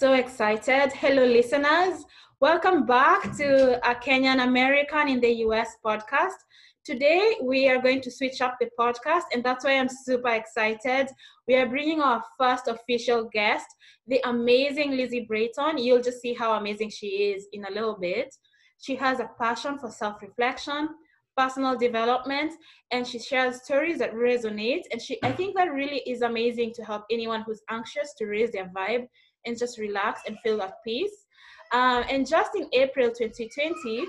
so excited. Hello, listeners. Welcome back to a Kenyan American in the US podcast. Today, we are going to switch up the podcast, and that's why I'm super excited. We are bringing our first official guest, the amazing Lizzie Brayton. You'll just see how amazing she is in a little bit. She has a passion for self reflection, personal development, and she shares stories that resonate. And she, I think that really is amazing to help anyone who's anxious to raise their vibe and just relax and feel at peace. Um, and just in April 2020,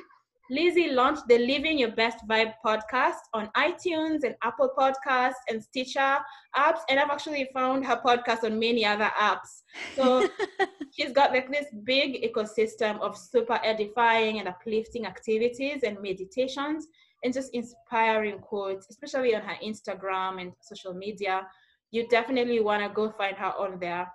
Lizzie launched the Living Your Best Vibe podcast on iTunes and Apple Podcasts and Stitcher apps. And I've actually found her podcast on many other apps. So she's got like this big ecosystem of super edifying and uplifting activities and meditations and just inspiring quotes, especially on her Instagram and social media. You definitely want to go find her on there.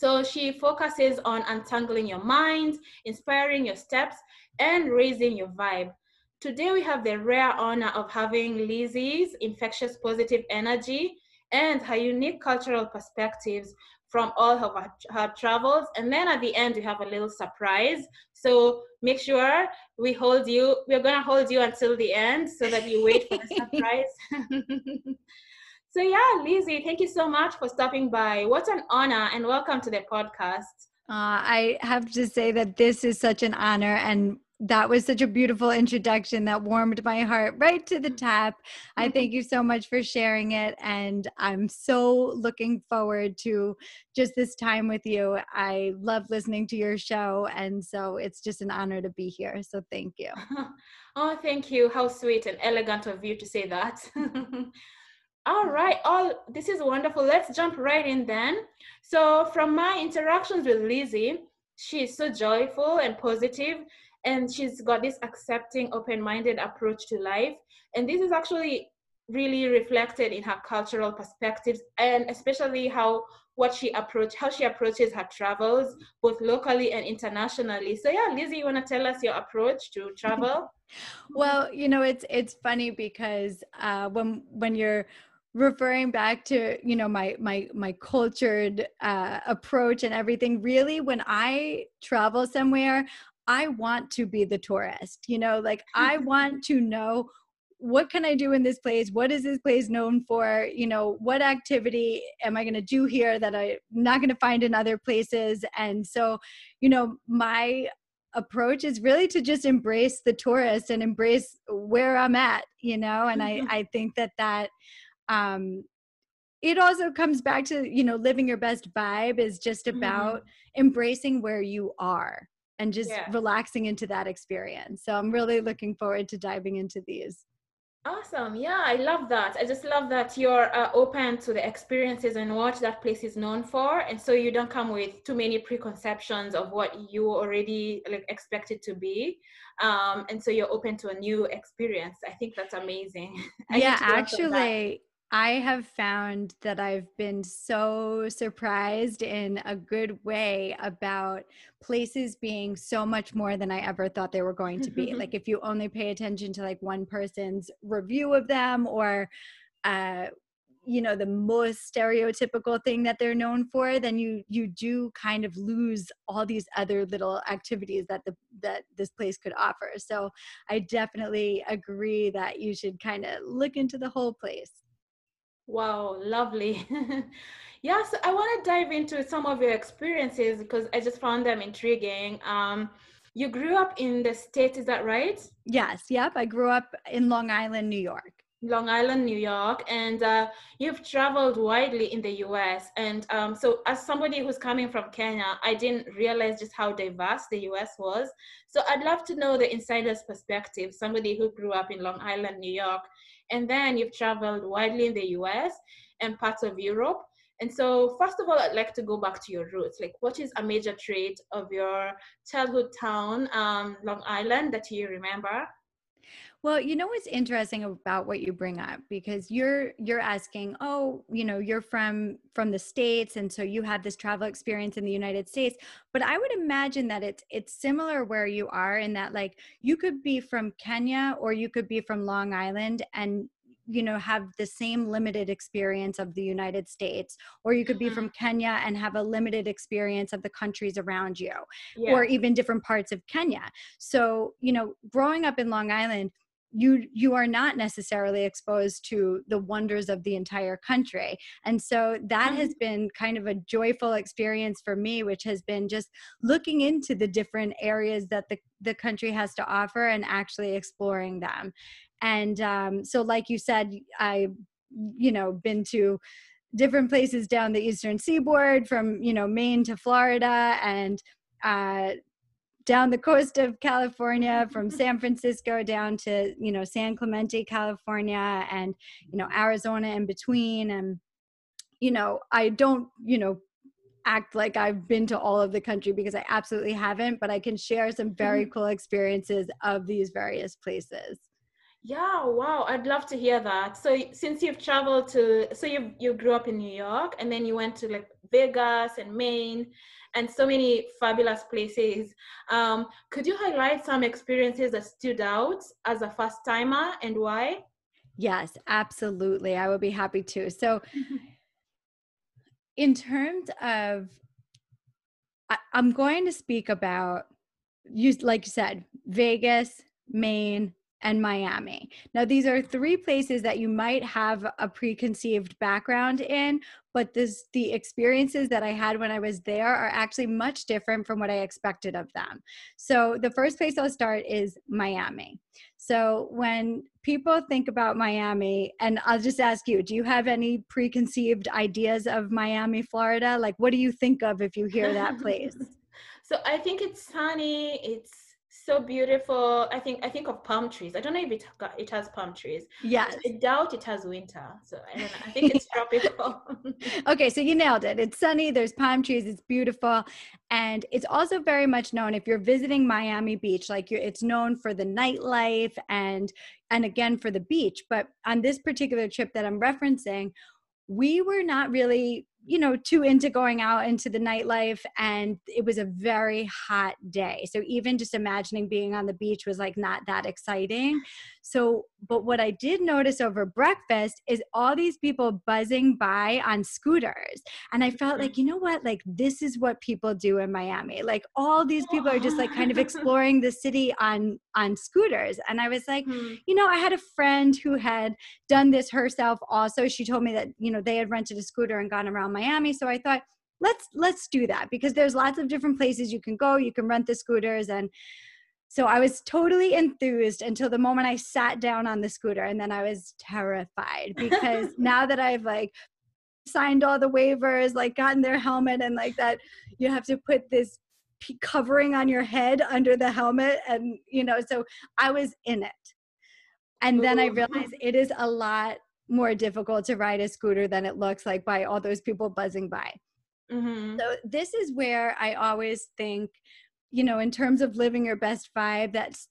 So she focuses on untangling your mind, inspiring your steps, and raising your vibe. Today, we have the rare honor of having Lizzie's infectious positive energy and her unique cultural perspectives from all of her, her, travels. And then at the end, we have a little surprise. So make sure we hold you, we're going to hold you until the end so that you wait for the surprise. So yeah, Lizzie, thank you so much for stopping by. What an honor and welcome to the podcast. Uh, I have to say that this is such an honor and that was such a beautiful introduction that warmed my heart right to the top. I thank you so much for sharing it. And I'm so looking forward to just this time with you. I love listening to your show. And so it's just an honor to be here. So thank you. oh, thank you. How sweet and elegant of you to say that. All right, all this is wonderful. Let's jump right in then. So, from my interactions with Lizzie, she's so joyful and positive, and she's got this accepting, open-minded approach to life. And this is actually really reflected in her cultural perspectives, and especially how what she approach, how she approaches her travels, both locally and internationally. So, yeah, Lizzie, you want to tell us your approach to travel? well, you know, it's it's funny because uh, when when you're referring back to you know my my my cultured uh, approach and everything really when i travel somewhere i want to be the tourist you know like i want to know what can i do in this place? What is this place known for? You know what activity am i going to do here that i'm not going to find in other places? And so you know my approach is really to just embrace the tourist and embrace where i'm at you know and i i think that that um it also comes back to you know living your best vibe is just about mm-hmm. embracing where you are and just yeah. relaxing into that experience. So i'm really looking forward to diving into these. Awesome. Yeah i love that. I just love that you're uh, open to the experiences and what that place is known for and so you don't come with too many preconceptions of what you already like expected to be um, and so you're open to a new experience. I think that's amazing. Yeah actually I have found that I've been so surprised in a good way about places being so much more than I ever thought they were going to be. like if you only pay attention to like one person's review of them or uh you know the most stereotypical thing that they're known for then you you do kind of lose all these other little activities that the that this place could offer so i definitely agree that you should kind of look into the whole place Wow, lovely. yeah, so I want to dive into some of your experiences because I just found them intriguing. Um, you grew up in the States, is that right? Yes, yep. I grew up in Long Island, New York. Long Island, New York, and uh, you've traveled widely in the US. And um, so, as somebody who's coming from Kenya, I didn't realize just how diverse the US was. So, I'd love to know the insider's perspective, somebody who grew up in Long Island, New York, and then you've traveled widely in the US and parts of Europe. And so, first of all, I'd like to go back to your roots. Like, what is a major trait of your childhood town, um, Long Island, that you remember? Well, you know what's interesting about what you bring up because you're you're asking, oh, you know, you're from from the states and so you had this travel experience in the United States, but I would imagine that it's it's similar where you are in that like you could be from Kenya or you could be from Long Island and you know have the same limited experience of the united states or you could be from Mm-hmm. kenya and have a limited experience of the countries around you Yeah. or even different parts of kenya so you know growing up in long island you you are not necessarily exposed to the wonders of the entire country. And so that has been kind of a joyful experience for me which has been just looking into the different areas that the, the country has to offer and actually exploring them. And um, so like you said i you know been to different places down the eastern seaboard from you know maine to florida and uh, down the coast of California from San Francisco down to you know San Clemente, California, and you know Arizona in between. And you know I don't you know act like I've been to all of the country because I absolutely haven't, but I can share some very mm-hmm. cool experiences of these various places. Yeah, wow. I'd love to hear that. So since you've traveled to, so you you grew up in New York and then you went to like Vegas and Maine and so many fabulous places. Um, could you highlight some experiences that stood out as a first timer and why? Yes, absolutely. I would be happy to. So, in terms of, I, I'm going to speak about you, like you said, Vegas, Maine, and Miami. Now, these are three places that you might have a preconceived background in, but this the experiences that I had when I was there are actually much different from what I expected of them. So, the first place I'll start is Miami. So, when people think about Miami, and I'll just ask you, do you have any preconceived ideas of Miami, Florida? Like, what do you think of if you hear that place? So I think it's sunny. It's so beautiful. I think I think of palm trees. I don't know if it got, it has palm trees. Yes. I doubt it has winter. So I don't know. I think it's tropical. Okay, so you nailed it. It's sunny, there's palm trees, it's beautiful. And it's also very much known if you're visiting Miami Beach, like you're, it's known for the nightlife and and again for the beach. But on this particular trip that I'm referencing, we were not really you know too into going out into the nightlife and it was a very hot day. So even just imagining being on the beach was like not that exciting so but what i did notice over breakfast is all these people buzzing by on scooters. And i felt like you know what? Like this is what people do in miami. Like all these people are just like kind of exploring the city on on scooters. And i was like Hmm. you know i had a friend who had done this herself also. She told me that you know they had rented a scooter and gone around miami. So i thought let's let's do that because there's lots of different places you can go. You can rent the scooters and so i was totally enthused until the moment i sat down on the scooter and then i was terrified because now that i've like signed all the waivers like gotten their helmet and like that you have to put this covering on your head under the helmet and you know so i was in it. And then i realized it is a lot more difficult to ride a scooter than it looks like by all those people buzzing by. Mhm. so this is where I always think, you know, in terms of living your best vibe, that's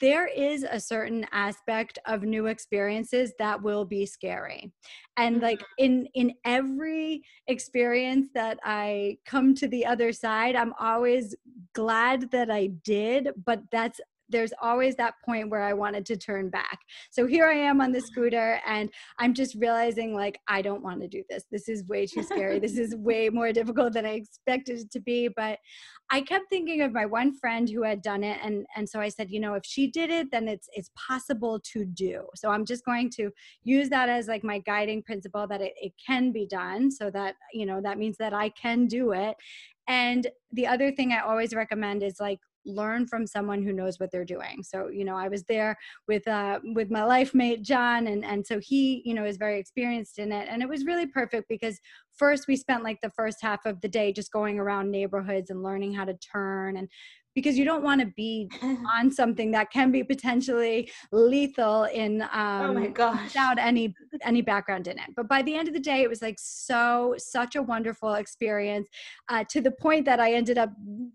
there is a certain aspect of new experiences that will be scary. And like mm-hmm. in in every experience that I come to the other side, I'm always glad that I did, but that's there's always that point where I wanted to turn back. So here I am on the mm-hmm. scooter and I'm just realizing like I don't want to do this. This is way too scary. this is way more difficult than I expected it to be, but I kept thinking of my one friend who had done it and and so I said, you know, if she did it then it's it's possible to do. So I'm just going to use that as like my guiding principle that it, it can be done so that, you know, that means that I can do it. And the other thing I always recommend is like learn from someone who knows what they're doing. So, you know, I was there with uh with my life mate John and and so he, you know, is very experienced in it and it was really perfect because first we spent like the first half of the day just going around neighborhoods and learning how to turn and because you don't want to be on something that can be potentially lethal in um oh my gosh. without any any background in it but by the end of the day it was like so such a wonderful experience uh, to the point that i ended up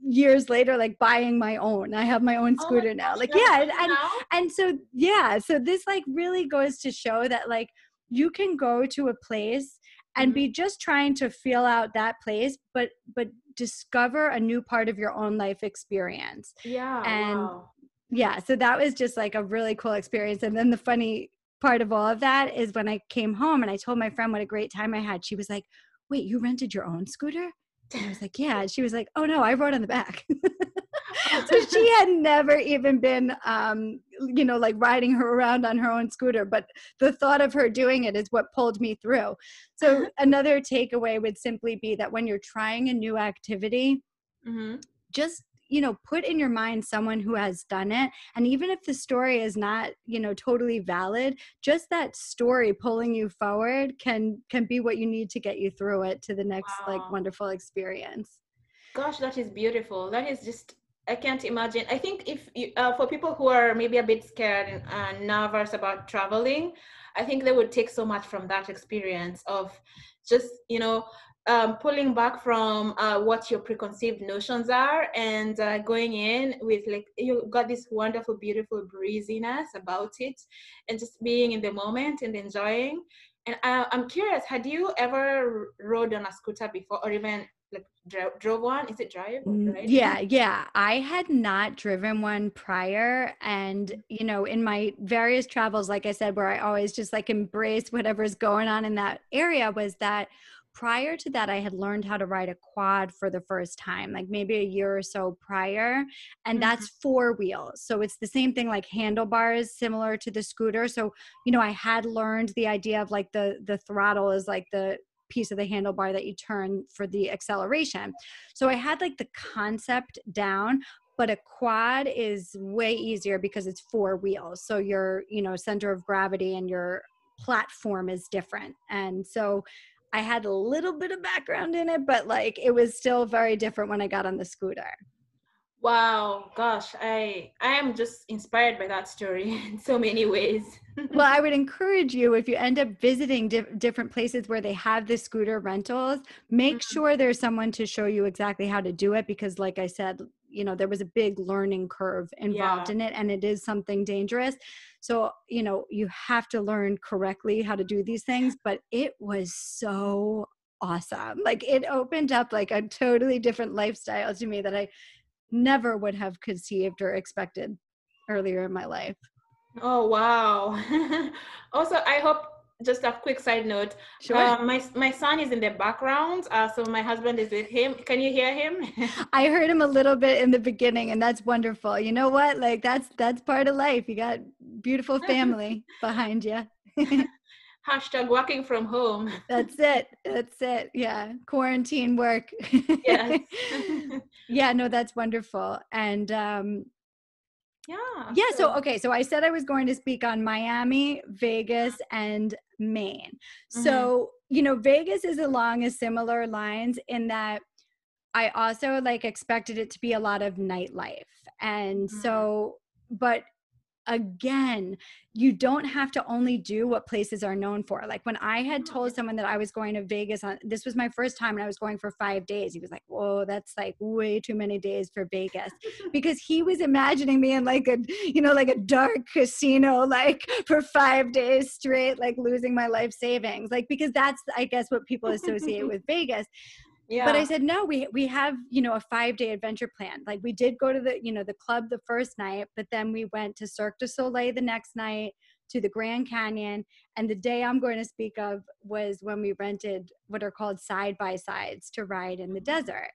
years later like buying my own i have my own Oh my scooter now gosh, like yeah and, and and so yeah so this like really goes to show that like you can go to a place and Mhm. be just trying to feel out that place but but discover a new part of your own life experience yeah. and wow. yeah so that was just like a really cool experience and then the funny part of all of that is when I came home and I told my friend what a great time I had. She was like, "Wait, you rented your own scooter?" And I was like, "Yeah." She was like, "Oh no, I rode on the back." so she had never even been um, you know like riding her around on her own scooter but the thought of her doing it is what pulled me through so another takeaway would simply be that when you're trying a new activity mm-hmm. just you know put in your mind someone who has done it and even if the story is not you know totally valid just that story pulling you forward can can be what you need to get you through it to the next wow. like wonderful experience gosh that is beautiful that is just I can't imagine. I think if you, uh, for people who are maybe a bit scared and uh, nervous about traveling, I think they would take so much from that experience of just you know um, pulling back from uh, what your preconceived notions are and uh, going in with like you got this wonderful beautiful breeziness about it and just being in the moment and enjoying and I, i'm curious had you ever rode on a scooter before or even dro- drove one is it drive right? yeah yeah i had not driven one prior and mm-hmm. you know in my various travels like i said where i always just like embrace whatever's going on in that area was that prior to that i had learned how to ride a quad for the first time like maybe a year or so prior and mm-hmm. that's four wheels so it's the same thing like handlebars similar to the scooter so you know i had learned the idea of like the the throttle is like the piece of the handlebar that you turn for the acceleration. So I had like the concept down, but a quad is way easier because it's four wheels. So your, you know, center of gravity and your platform is different. And so I had a little bit of background in it, but like it was still very different when I got on the scooter. Wow, gosh, I I am just inspired by that story in so many ways. well, I would encourage you if you end up visiting di- different places where they have the scooter rentals, make mm-hmm. sure there's someone to show you exactly how to do it because like I said, you know, there was a big learning curve involved yeah. in it and it is something dangerous. So, you know, you have to learn correctly how to do these things, but it was so awesome. Like it opened up like a totally different lifestyle to me that I never would have conceived or expected earlier in my life. Oh wow! also, I hope just a quick side note. Sure. Uh, my my son is in the background, uh, so my husband is with him. Can you hear him? I heard him a little bit in the beginning, and that's wonderful. You know what? Like that's that's part of life. You got beautiful family behind you. Hashtag working from home. That's it. That's it. Yeah. Quarantine work. yes. yeah, no, that's wonderful. And um yeah. Yeah. So, okay. So I said I was going to speak on Miami, Vegas, and Maine. Mm-hmm. So, you know, Vegas is along a similar lines in that I also like expected it to be a lot of nightlife. And mm-hmm. so, but again, you don't have to only do what places are known for. Like when I had mm-hmm. told someone that I was going to Vegas on this was my first time and I was going for five days, he was like, Whoa, that's like way too many days for Vegas. because he was imagining me in like a you know, like a dark casino, like for five days straight, like losing my life savings. Like because that's I guess what people associate with Vegas. Yeah. But I said, no, we we have, you know, a five day adventure plan. Like we did go to the, you know, the club the first night, but then we went to Cirque du Soleil the next night, to the Grand Canyon. And the day I'm going to speak of was when we rented what are called side by sides to ride in the desert.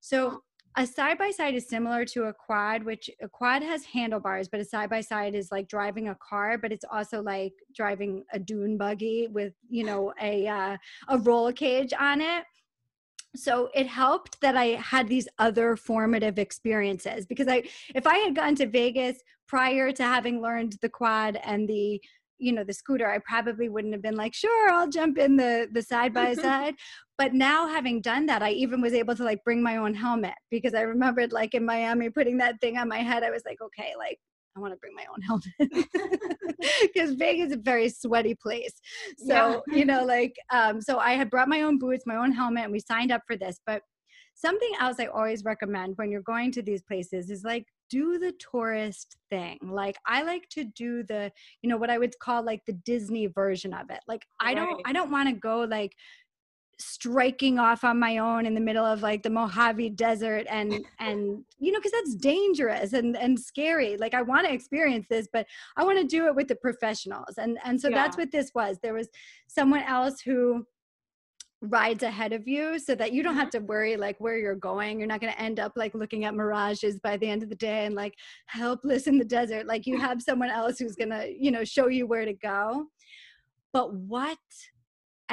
So a side by side is similar to a quad, which a quad has handlebars, but a side by side is like driving a car, but it's also like driving a dune buggy with, you know, a uh, a roll cage on it so it helped that i had these other formative experiences because i if i had gone to vegas prior to having learned the quad and the you know the scooter i probably wouldn't have been like sure i'll jump in the the side by mm-hmm. side. But now having done that i even was able to like bring my own helmet because i remembered like in miami putting that thing on my head i was like okay like I want to bring my own helmet because Vegas is a very sweaty place. So, yeah. you know, like, um, so I had brought my own boots, my own helmet, and we signed up for this. But something else I always recommend when you're going to these places is like, do the tourist thing. Like I like to do the, you know, what I would call like the Disney version of it. Like I don't I don't want to go like striking off on my own in the middle of like the Mojave desert and and you know because that's dangerous and and scary. Like I want to experience this but I want to do it with the professionals. And and so yeah. that's what this was. There was someone else who rides ahead of you so that you don't have mm-hmm. to worry like where you're going. You're not going to end up like looking at mirages by the end of the day and like helpless in the desert. Like you have someone else who's going to you know show you where to go. But what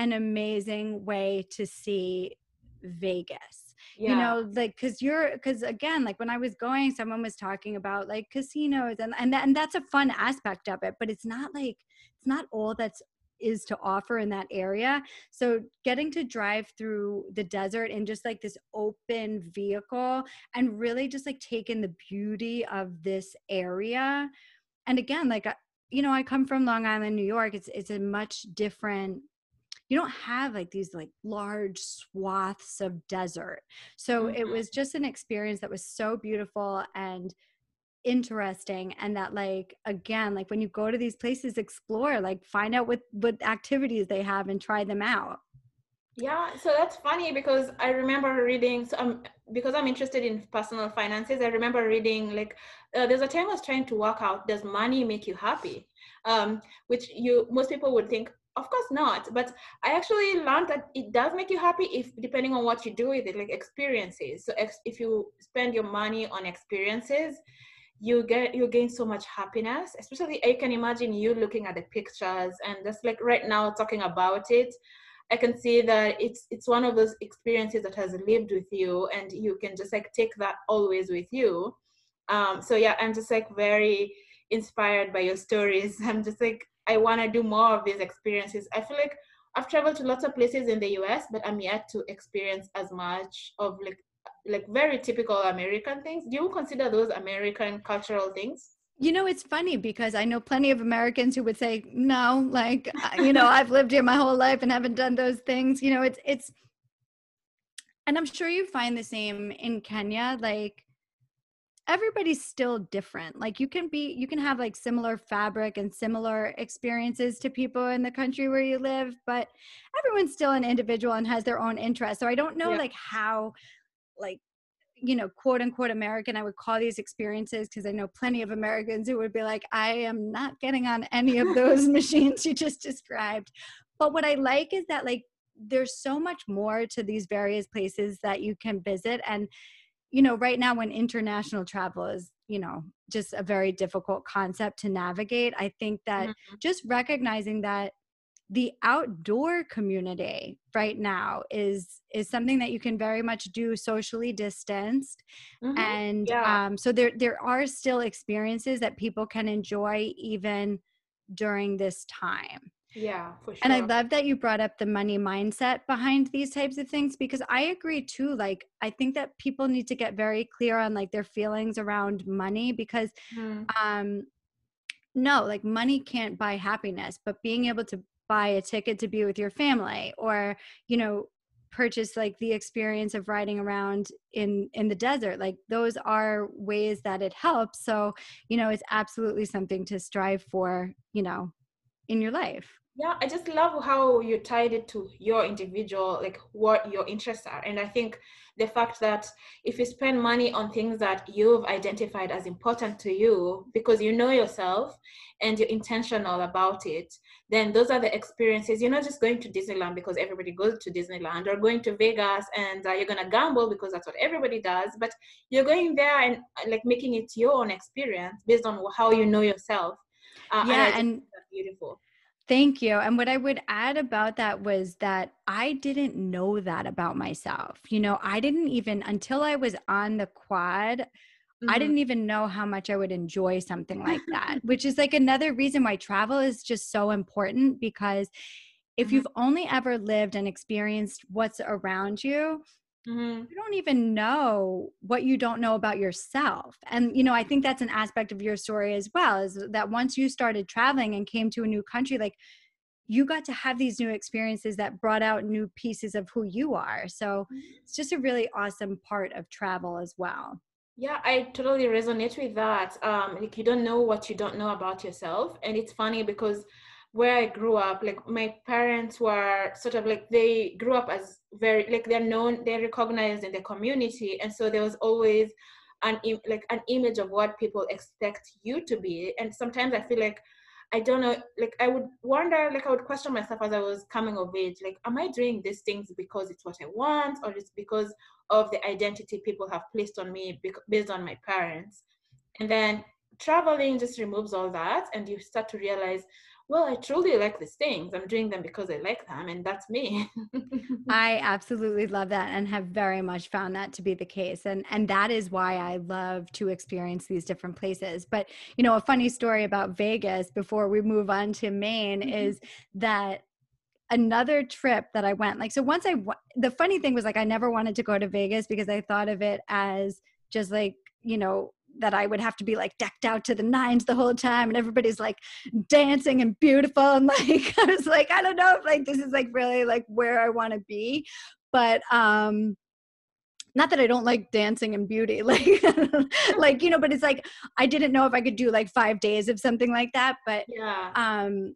an amazing way to see Vegas. Yeah. You know, like cuz you're cuz again, like when I was going someone was talking about like casinos and and that, and that's a fun aspect of it, but it's not like it's not all that's is to offer in that area. So getting to drive through the desert in just like this open vehicle and really just like take in the beauty of this area. And again, like you know, I come from Long Island, New York. It's it's a much different you don't have like these like large swaths of desert. So mm-hmm. it was just an experience that was so beautiful and interesting and that like again like when you go to these places explore like find out what what activities they have and try them out yeah so that's funny because i remember reading so um, because i'm interested in personal finances i remember reading like uh, there's a time i was trying to work out does money make you happy um, which you most people would think of course not but i actually learned that it does make you happy if depending on what you do with it like experiences. So if, if you spend your money on experiences you get you gain so much happiness. Especially i can imagine you looking at the pictures and just like right now talking about it i can see that it's it's one of those experiences that has lived with you and you can just like take that always with you. Um so yeah i'm just like very inspired by your stories. I'm just like I want to do more of these experiences. I feel like I've traveled to lots of places in the US, but I'm yet to experience as much of like like very typical American things. Do you consider those American cultural things? You know, it's funny because I know plenty of Americans who would say, "No, like you know, I've lived here my whole life and haven't done those things." You know, it's it's and I'm sure you find the same in Kenya like everybody's still different like you can be you can have like similar fabric and similar experiences to people in the country where you live but everyone's still an individual and has their own interests so i don't know yeah. like how like you know quote unquote american i would call these experiences because i know plenty of americans who would be like i am not getting on any of those machines you just described but what i like is that like there's so much more to these various places that you can visit and you know right now when international travel is you know just a very difficult concept to navigate i think that mm-hmm. just recognizing that the outdoor community right now is is something that you can very much do socially distanced mm-hmm. and yeah. um, so there there are still experiences that people can enjoy even during this time yeah, for sure. And I love that you brought up the money mindset behind these types of things because I agree too. Like, I think that people need to get very clear on like their feelings around money because, mm. um, no, like money can't buy happiness, but being able to buy a ticket to be with your family or, you know, purchase like the experience of riding around in in the desert like those are ways that it helps so you know it's absolutely something to strive for you know in your life yeah i just love how you tied it to your individual like what your interests are. And i think the fact that if you spend money on things that you've identified as important to you because you know yourself and you're intentional about it then those are the experiences. You're not just going to disneyland because everybody goes to disneyland or going to vegas and uh, you're going to gamble because that's what everybody does but you're going there and uh, like making it your own experience based on how you know yourself. Uh, yeah and, and beautiful Thank you. And what I would add about that was that I didn't know that about myself. You know, I didn't even, until I was on the quad, mm-hmm. I didn't even know how much I would enjoy something like that, which is like another reason why travel is just so important because if mm-hmm. you've only ever lived and experienced what's around you, Mm-hmm. You don't even know what you don't know about yourself. And, you know, I think that's an aspect of your story as well is that once you started traveling and came to a new country, like you got to have these new experiences that brought out new pieces of who you are. So mm-hmm. it's just a really awesome part of travel as well. Yeah, I totally resonate with that. Um, like you don't know what you don't know about yourself. And it's funny because where I grew up, like my parents were sort of like they grew up as very like they're known, they're recognized in the community, and so there was always an like an image of what people expect you to be. And sometimes I feel like I don't know, like I would wonder, like I would question myself as I was coming of age, like, am I doing these things because it's what I want, or it's because of the identity people have placed on me based on my parents? And then traveling just removes all that, and you start to realize well, I truly like these things. I'm doing them because I like them, and that's me. I absolutely love that and have very much found that to be the case. And and that is why I love to experience these different places. But you know, a funny story about Vegas before we move on to Maine mm-hmm. is that another trip that I went like so once I the funny thing was like I never wanted to go to Vegas because I thought of it as just like you know that I would have to be like decked out to the nines the whole time and everybody's like dancing and beautiful and like I was like I don't know if like this is like really like where I want to be but um not that I don't like dancing and beauty like like you know but it's like I didn't know if I could do like 5 days of something like that but yeah. um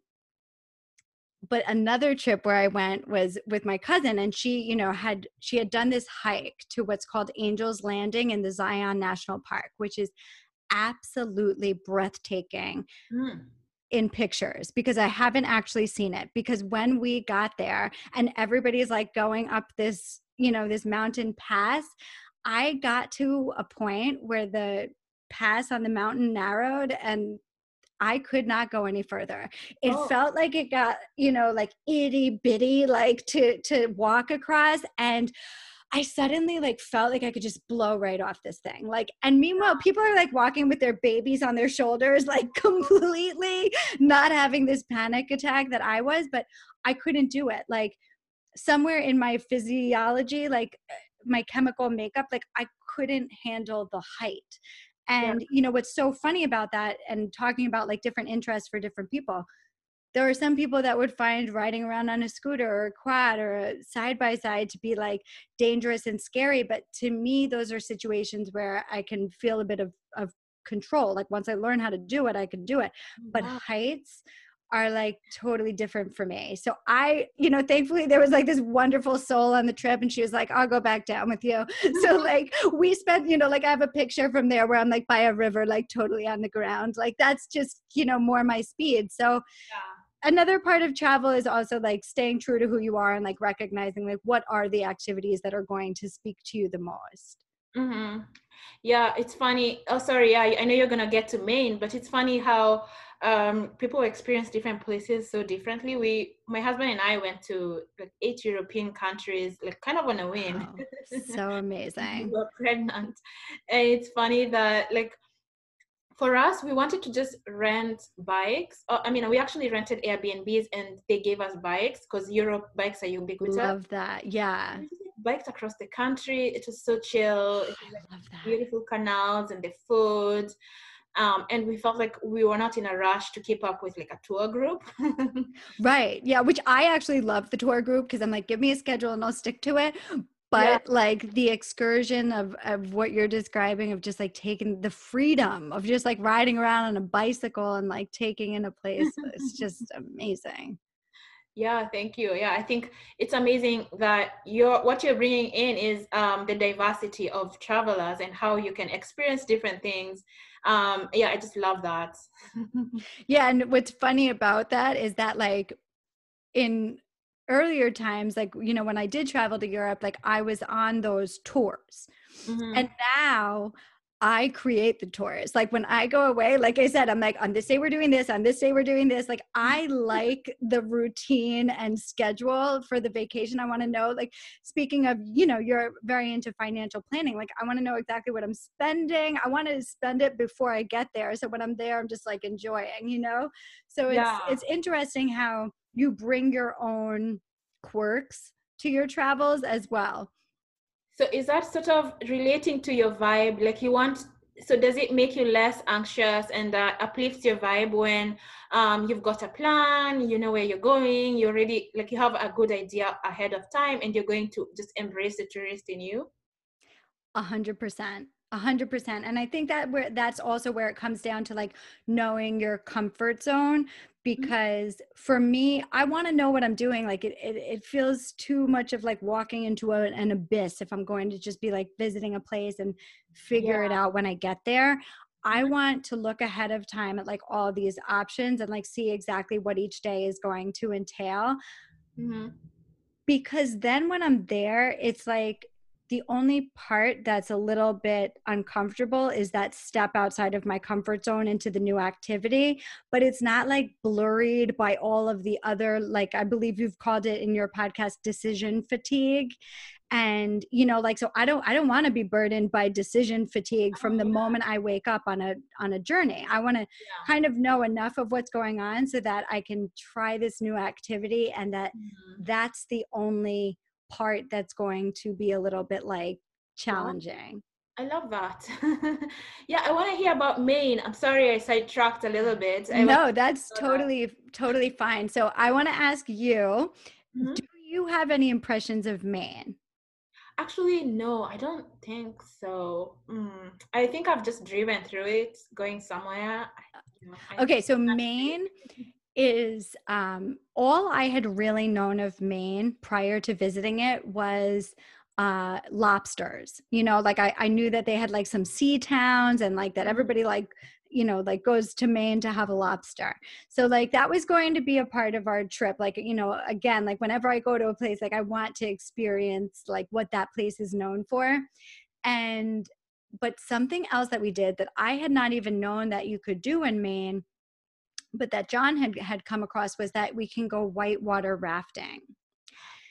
but another trip where I went was with my cousin and she, you know, had she had done this hike to what's called Angel's Landing in the Zion National Park, which is absolutely breathtaking. Mm. In pictures because I haven't actually seen it. Because when we got there and everybody's like going up this, you know, this mountain pass, I got to a point where the pass on the mountain narrowed and I could not go any further. It oh. felt like it got, you know, like itty bitty, like to to walk across. And I suddenly like felt like I could just blow right off this thing. Like, and meanwhile, people are like walking with their babies on their shoulders, like completely not having this panic attack that I was, but I couldn't do it. Like somewhere in my physiology, like eh, my chemical makeup, like I couldn't handle the height. And yeah. you know what's so funny about that and talking about like different interests for different people. There are some people that would find riding around on a scooter or a quad or a side by side to be like dangerous and scary. But to me, those are situations where I can feel a bit of, of control. Like once I learn how to do it, I can do it. But heights, are like totally different for me. So I, you know, thankfully there was like this wonderful soul on the trip and she was like, I'll go back down with you. so like we spent, you know, like I have a picture from there where I'm like by a river, like totally on the ground. Like that's just, you know, more my speed. So yeah. another part of travel is also like staying true to who you are and like recognizing like what are the activities that are going to speak to you the most. Mm-hmm. Yeah, it's funny. Oh, sorry. Yeah, I know you're gonna get to Maine, but it's funny how um, people experience different places so differently. We, my husband and I, went to like eight European countries, like kind of on a whim. Wow. So amazing. we were pregnant, and it's funny that like for us, we wanted to just rent bikes. Uh, I mean, we actually rented Airbnbs, and they gave us bikes because Europe bikes are ubiquitous. Love that. Yeah. Biked across the country. It was so chill. Was like beautiful canals and the food um, and we felt like we were not in a rush to keep up with like a tour group. Right yeah which i actually love the tour group because i'm like give me a schedule and i'll stick to it. But yeah. like the excursion of, of what you're describing of just like taking the freedom of just like riding around on a bicycle and like taking in a place it's just amazing yeah thank you. Yeah i think it's amazing that you're what you're bringing in is um, the diversity of travelers and how you can experience different things. Um yeah i just love that. Yeah and what's funny about that is that like in earlier times like you know when i did travel to europe like i was on those tours. Mm-hmm. and now I create the tours. Like when I go away, like I said, I'm like, on this day we're doing this, on this day we're doing this. Like I like the routine and schedule for the vacation. I want to know, like, speaking of, you know, you're very into financial planning. Like I want to know exactly what I'm spending. I want to spend it before I get there. So when I'm there, I'm just like enjoying, you know? So it's yeah. it's interesting how you bring your own quirks to your travels as well so is that sort of relating to your vibe? Like you want, so does it make you less anxious and uh, uplifts your vibe when um, you've got a plan, you know where you're going, You're already, like you have a good idea ahead of time and you're going to just embrace the tourist in you? A hundred percent. A hundred percent. And I think that where that's also where it comes down to like knowing your comfort zone. Because for me, I want to know what I'm doing. Like it, it, it feels too much of like walking into a, an abyss if I'm going to just be like visiting a place and figure it out when I get there. I Mhm. want to look ahead of time at like all these options and like see exactly what each day is going to entail Mhm. because then when I'm there, it's like the only part that's a little bit uncomfortable is that step outside of my comfort zone into the new activity but it's not like blurred by all of the other like i believe you've called it in your podcast decision fatigue and you know like so i don't i don't want to be burdened by decision fatigue from Oh, the moment i wake up on a on a journey i want to Yeah. kind of know enough of what's going on so that i can try this new activity and that Mhm. that's the only part that's going to be a little bit like challenging. I love that. yeah, I want to hear about Maine. I'm sorry I sidetracked a little bit. I No, that's uh, totally totally fine. So I want to ask you, Mhm. do you have any impressions of Maine? Actually, no, I don't think so. Mm, I think I've just driven through it, going somewhere. I- you know, Okay, so Maine is um all I had really known of Maine prior to visiting it was uh lobsters. You know, like I, I knew that they had like some sea towns and like that Mhm. everybody like you know like goes to Maine to have a lobster. So like that was going to be a part of our trip. Like, you know, again, like whenever I go to a place, like I want to experience like what that place is known for. And but something else that we did that I had not even known that you could do in Maine but that John had had come across was that we can go whitewater rafting.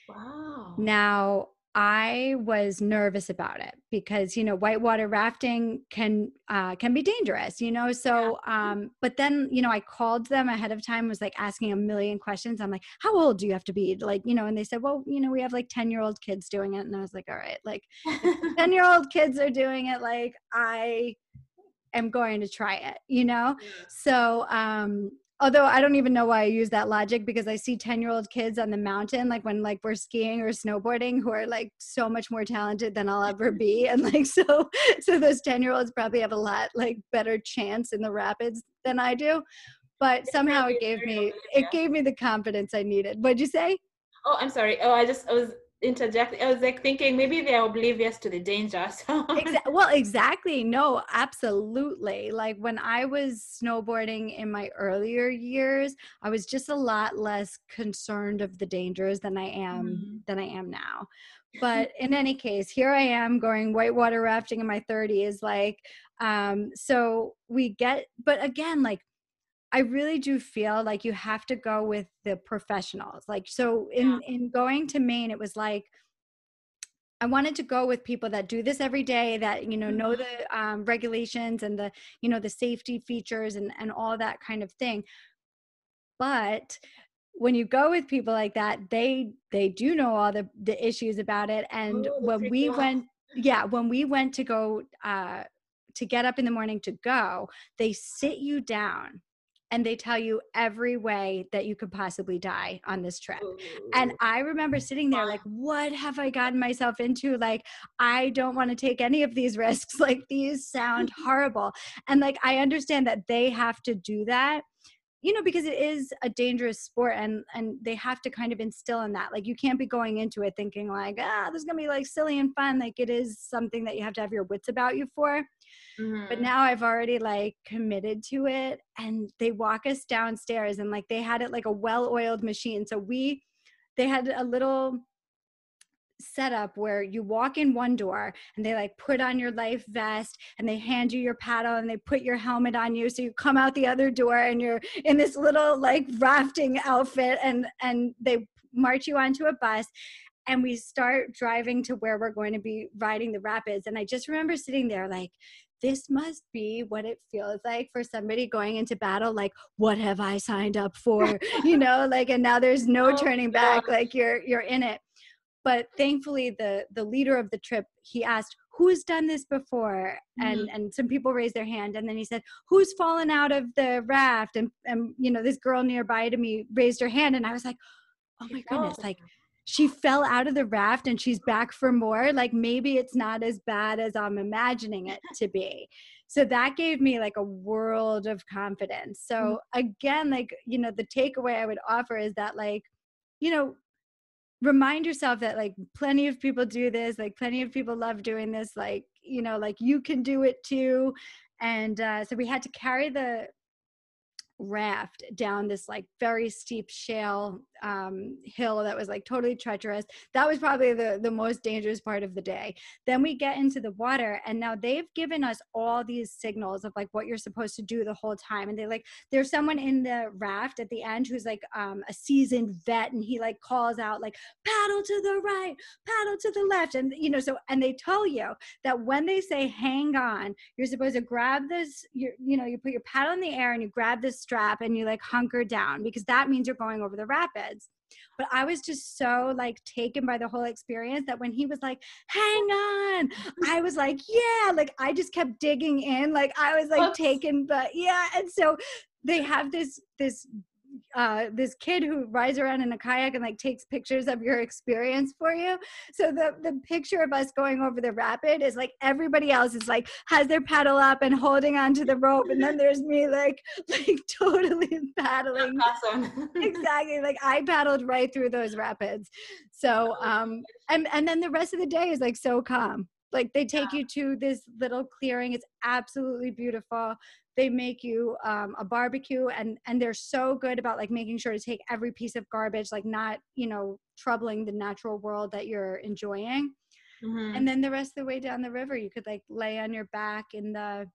wow. Now, I was nervous about it because you know whitewater rafting can uh, can be dangerous, you know. So, um, but then you know I called them ahead of time, was like asking a million questions. I'm like, how old do you have to be? Like, you know, and they said, well, you know, we have like ten year old kids doing it, and I was like, all right, like 10 year old kids are doing it like i am going to try it you know? So um although i don't even know why i use that logic because i see 10 year old kids on the mountain like when like we're skiing or snowboarding who are like so much more talented than i'll ever be. And like so so those 10 year olds probably have a lot like better chance in the rapids than i do. But somehow it gave me it gave me the confidence i needed. What'd you say? Oh, I'm sorry. Oh, I just I was interjecting. I was like thinking maybe they're oblivious to the danger. So Exa- well exactly no absolutely like when i was snowboarding in my earlier years i was just a lot less concerned of the dangers than i am Mhm. than i am now but in any case here i am going whitewater rafting in my 30s like um so we get but again like I really do feel like you have to go with the professionals. Like so in in going to Maine it was like I wanted to go with people that do this every day that you know know Mhm. the um, regulations and the you know the safety features and and all that kind of thing. But when you go with people like that, they they do know all the the issues about it. And Oh, they when we out. went, yeah, when we went to go uh, to get up in the morning to go, they sit you down and they tell you every way that you could possibly die on this trip. And I remember sitting there like, what have I gotten myself into? Like, I don't want to take any of these risks. Like, these sound horrible. And like, I understand that they have to do that, you know, because it is a dangerous sport and and they have to kind of instill in that. Like, you can't be going into it thinking like, ah, this is gonna be like silly and fun. Like, it is something that you have to have your wits about you for but Mhm. now I've already like committed to it and they walk us downstairs and like they had it like a well-oiled machine so we they had a little setup where you walk in one door and they like put on your life vest and they hand you your paddle and they put your helmet on you. So you come out the other door and you're in this little like rafting outfit and and they march you onto a bus. And we start driving to where we're going to be riding the rapids. And i just remember sitting there like this must be what it feels like for somebody going into battle like what have i signed up for? You know like and now there's no Oh, turning back like you're you're in it but thankfully the the leader of the trip he asked who's done this before? And and some people raised their hand and then he said who's fallen out of the raft? And and you know this girl nearby to me raised her hand and i was like oh my goodness like she fell out of the raft and she's back for more? Like maybe it's not as bad as i'm imagining it to be. So that gave me like a world of confidence. So mm-hmm. again like you know the takeaway i would offer is that like you know remind yourself that like plenty of people do this like plenty of people love doing this like you know like you can do it too. And uh, so we had to carry the raft down this like very steep shale um, hill that was like totally treacherous. That was probably the, the most dangerous part of the day. Then we get into the water, and now they've given us all these signals of like what you're supposed to do the whole time. And they like, there's someone in the raft at the end who's like um, a seasoned vet, and he like calls out, like, paddle to the right, paddle to the left. And, you know, so, and they tell you that when they say hang on, you're supposed to grab this, you you know, you put your paddle in the air and you grab this strap and you like hunker down because that means you're going over the rapids. But I was just so like taken by the whole experience that when he was like, hang on, I was like, yeah, like I just kept digging in. Like I was like Oops. taken, but yeah. And so they have this this uh, this kid who rides around in a kayak and like takes pictures of your experience for you. So the the picture of us going over the rapid is like everybody else is like has their paddle up and holding onto the rope, and then there's me like like totally paddling. Awesome. exactly. Like I paddled right through those rapids. So um and and then the rest of the day is like so calm like they take yeah. you to this little clearing it's absolutely beautiful they make you um, a barbecue and and they're so good about like making sure to take every piece of garbage like not you know troubling the natural world that you're enjoying mm-hmm. and then the rest of the way down the river you could like lay on your back in the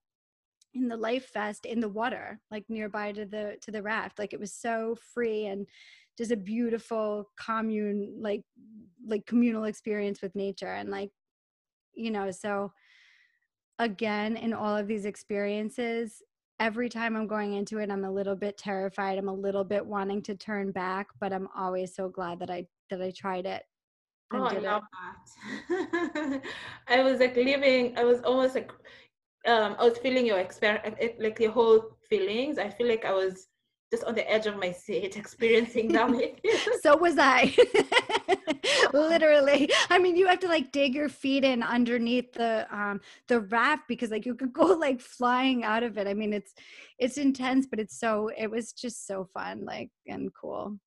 in the life vest in the water like nearby to the to the raft like it was so free and just a beautiful commune like like communal experience with nature and like you know so again in all of these experiences every time I'm going into it, I'm a little bit terrified. I'm a little bit wanting to turn back, but I'm always so glad that I that I tried it. oh, I love it. that. I was like living. I was almost like um, I was feeling your experience, like your whole feelings. I feel like I was just on the edge of my seat experiencing that so was I. Literally. I mean, you have to like dig your feet in underneath the um the raft because like you could go like flying out of it. I mean, it's it's intense, but it's so it was just so fun like and cool.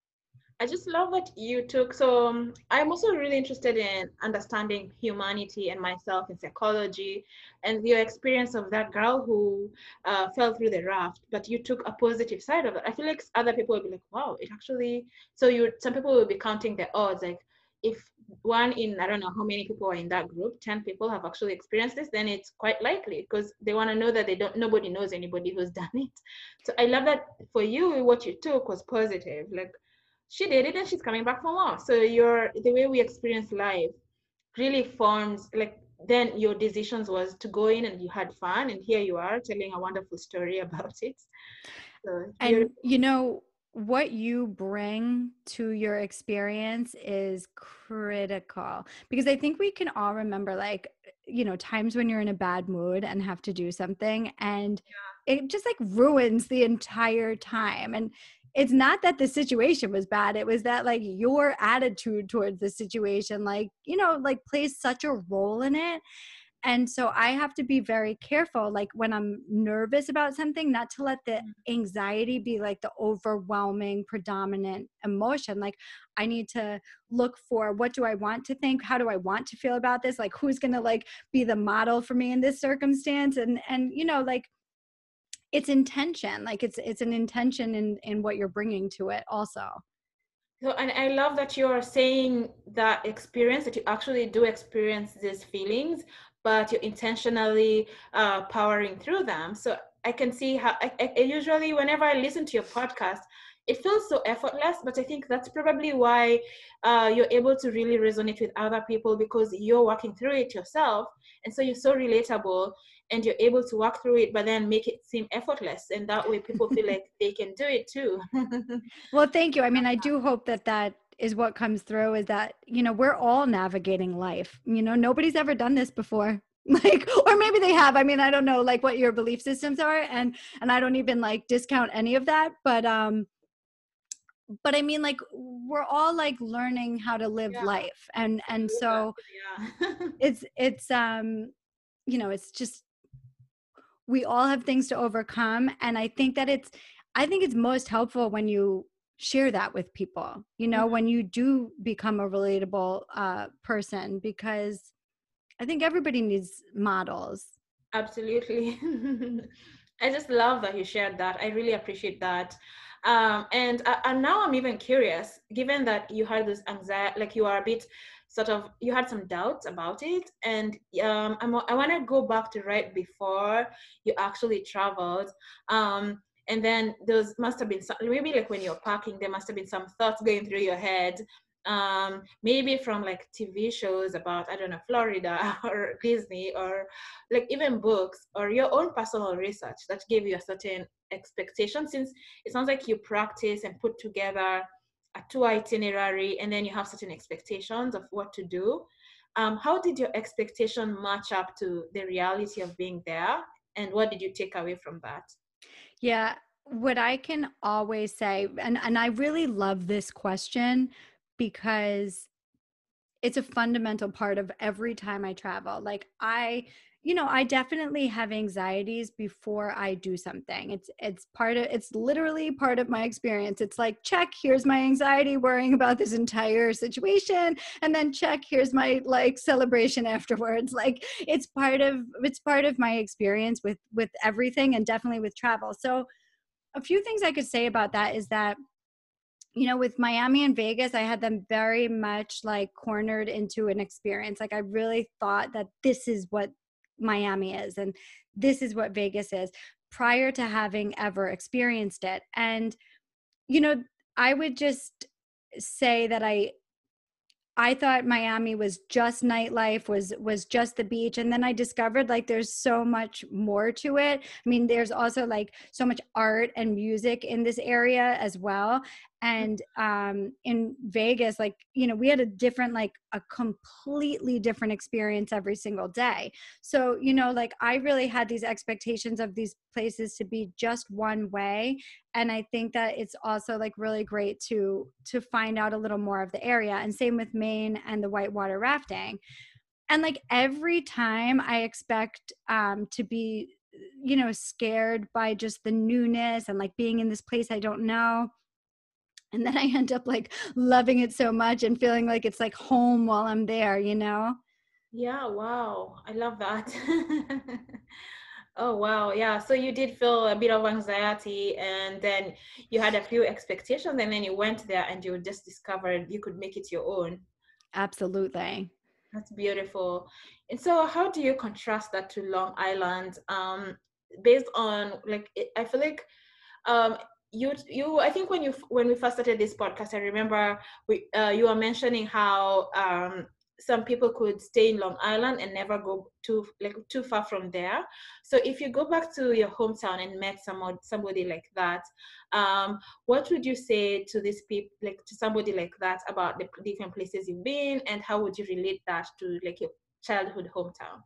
I just love what you took. So um, I'm also really interested in understanding humanity and myself in psychology, and your experience of that girl who uh, fell through the raft, but you took a positive side of it. I feel like other people will be like, "Wow, it actually." So you, some people will be counting the odds, like if one in I don't know how many people are in that group, ten people have actually experienced this, then it's quite likely because they want to know that they don't. Nobody knows anybody who's done it. So I love that for you, what you took was positive, like she did it and she's coming back for more. So your the way we experience life really forms like then your decisions was to go in and you had fun and here you are telling a wonderful story about it. So and you know what you bring to your experience is critical because I think we can all remember like you know times when you're in a bad mood and have to do something and yeah. it just like ruins the entire time and it's not that the situation was bad it was that like your attitude towards the situation like you know like plays such a role in it and so i have to be very careful like when i'm nervous about something not to let the mm. anxiety be like the overwhelming predominant emotion like i need to look for what do i want to think how do i want to feel about this like who's going to like be the model for me in this circumstance and and you know like it's intention like it's it's an intention in in what you're bringing to it also. So and i love that you're saying that experience that you actually do experience these feelings but you're intentionally uh, powering through them. So i can see how I, I, usually whenever i listen to your podcast it feels so effortless but i think that's probably why uh, you're able to really resonate with other people because you're working through it yourself and so you're so relatable and you're able to walk through it but then make it seem effortless. And that way people feel like they can do it too. Well thank you. I mean i do hope that that is what comes through is that you know we're all navigating life. You know nobody's ever done this before. Like or maybe they have. I mean i don't know like what your belief systems are and and i don't even like discount any of that but um but i mean like we're all like learning how to live Yeah. life. And and so yeah. it's it's um you know it's just we all have things to overcome and i think that it's i think it's most helpful when you share that with people you know Mhm. when you do become a relatable uh person because i think everybody needs models Absolutely. I just love that you shared that. I really appreciate that. Um, and uh, and now I'm even curious, given that you had this anxiety, like you are a bit sort of you had some doubts about it, and um, I want to go back to right before you actually traveled. Um, and then those must have been some, maybe like when you're packing, there must have been some thoughts going through your head um maybe from like tv shows about i don't know florida or disney or like even books or your own personal research that gave you a certain expectation since it sounds like you practice and put together a tour itinerary and then you have certain expectations of what to do um, how did your expectation match up to the reality of being there and what did you take away from that Yeah, what I can always say, and, and I really love this question because it's a fundamental part of every time I travel. Like I, you know, I definitely have anxieties before I do something. It's it's part of it's literally part of my experience. It's like check, here's my anxiety worrying about this entire situation and then check, here's my like celebration afterwards. Like it's part of it's part of my experience with with everything and definitely with travel. So a few things I could say about that is that you know with miami and vegas i had them very much like cornered into an experience like i really thought that this is what miami is and this is what vegas is prior to having ever experienced it and you know i would just say that i I thought Miami was just nightlife, was was just the beach, and then I discovered like there's so much more to it. I mean, there's also like so much art and music in this area as well. And um, in Vegas, like you know, we had a different, like a completely different experience every single day. So you know, like I really had these expectations of these places to be just one way, and i think that it's also like really great to to find out a little more of the area. And same with maine and the whitewater rafting. And like every time i expect um to be you know scared by just the newness and like being in this place i don't know and then i end up like loving it so much and feeling like it's like home while i'm there you know Yeah, wow. I love that. Oh, wow. Yeah. So you did feel a bit of anxiety and then you had a few expectations and then you went there and you just discovered you could make it your own. absolutely That's beautiful. And so how do you contrast that to Long Island? Um, based on like I feel like um you you I think when you when we first started this podcast, I remember we uh, you were mentioning how um some people could stay in Long Island and never go too like too far from there. So if you go back to your hometown and met someone somebody like that, um, what would you say to these people like to somebody like that about the different places you've been and how would you relate that to like your childhood hometown?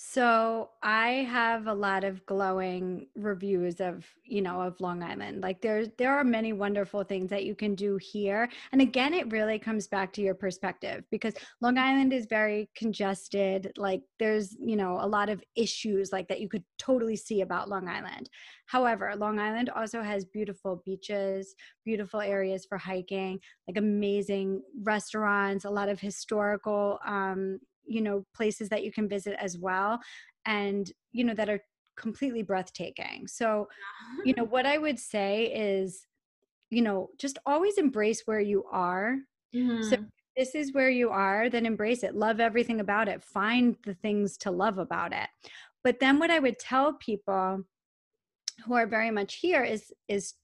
So I have a lot of glowing reviews of, you know, of Long Island. Like there there are many wonderful things that you can do here. And again, it really comes back to your perspective because Long Island is very congested. Like there's, you know, a lot of issues like that you could totally see about Long Island. However, Long Island also has beautiful beaches, beautiful areas for hiking, like amazing restaurants, a lot of historical um you know places that you can visit as well and you know that are completely breathtaking. So you know what i would say is you know just always embrace where you are. So Mhm. this is where you are then embrace it. Love everything about it. Find the things to love about it. But then what i would tell people who are very much here is is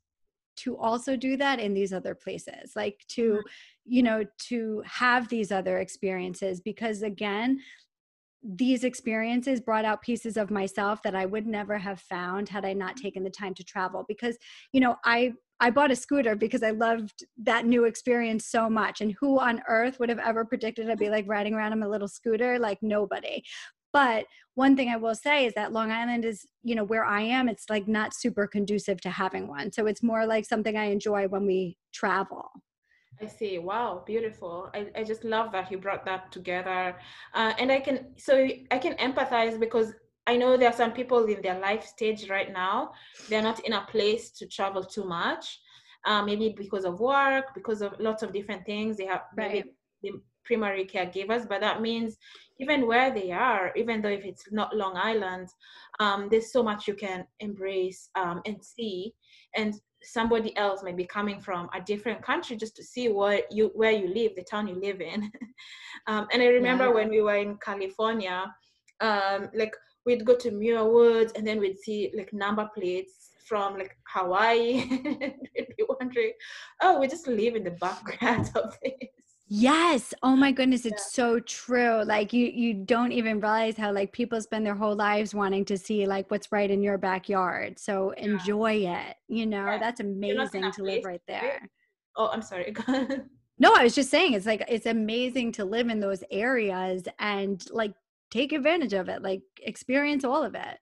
to also do that in these other places like to mm-hmm. you know to have these other experiences because again these experiences brought out pieces of myself that I would never have found had I not mm-hmm. taken the time to travel because you know I I bought a scooter because I loved that new experience so much and who on earth would have ever predicted I'd be like riding around on a little scooter? Like nobody but one thing I will say is that Long Island is, you know, where I am, it's like not super conducive to having one. So it's more like something I enjoy when we travel. I see. Wow, beautiful. I, I just love that you brought that together. Uh, and I can, so I can empathize because I know there are some people in their life stage right now, they're not in a place to travel too much. Uh, maybe because of work, because of lots of different things. They have right. maybe primary caregivers, but that means even where they are, even though if it's not Long Island, um, there's so much you can embrace um, and see. And somebody else might be coming from a different country just to see what you where you live, the town you live in. um, and I remember yeah. when we were in California, um, like we'd go to Muir Woods and then we'd see like number plates from like Hawaii. we'd be wondering, oh, we just live in the background of this. Yes. Oh my goodness, it's yeah. so true. Like you you don't even realize how like people spend their whole lives wanting to see like what's right in your backyard. So yeah. enjoy it. You know, yeah. that's amazing to live right there. Oh, I'm sorry. no, I was just saying it's like it's amazing to live in those areas and like take advantage of it, like experience all of it.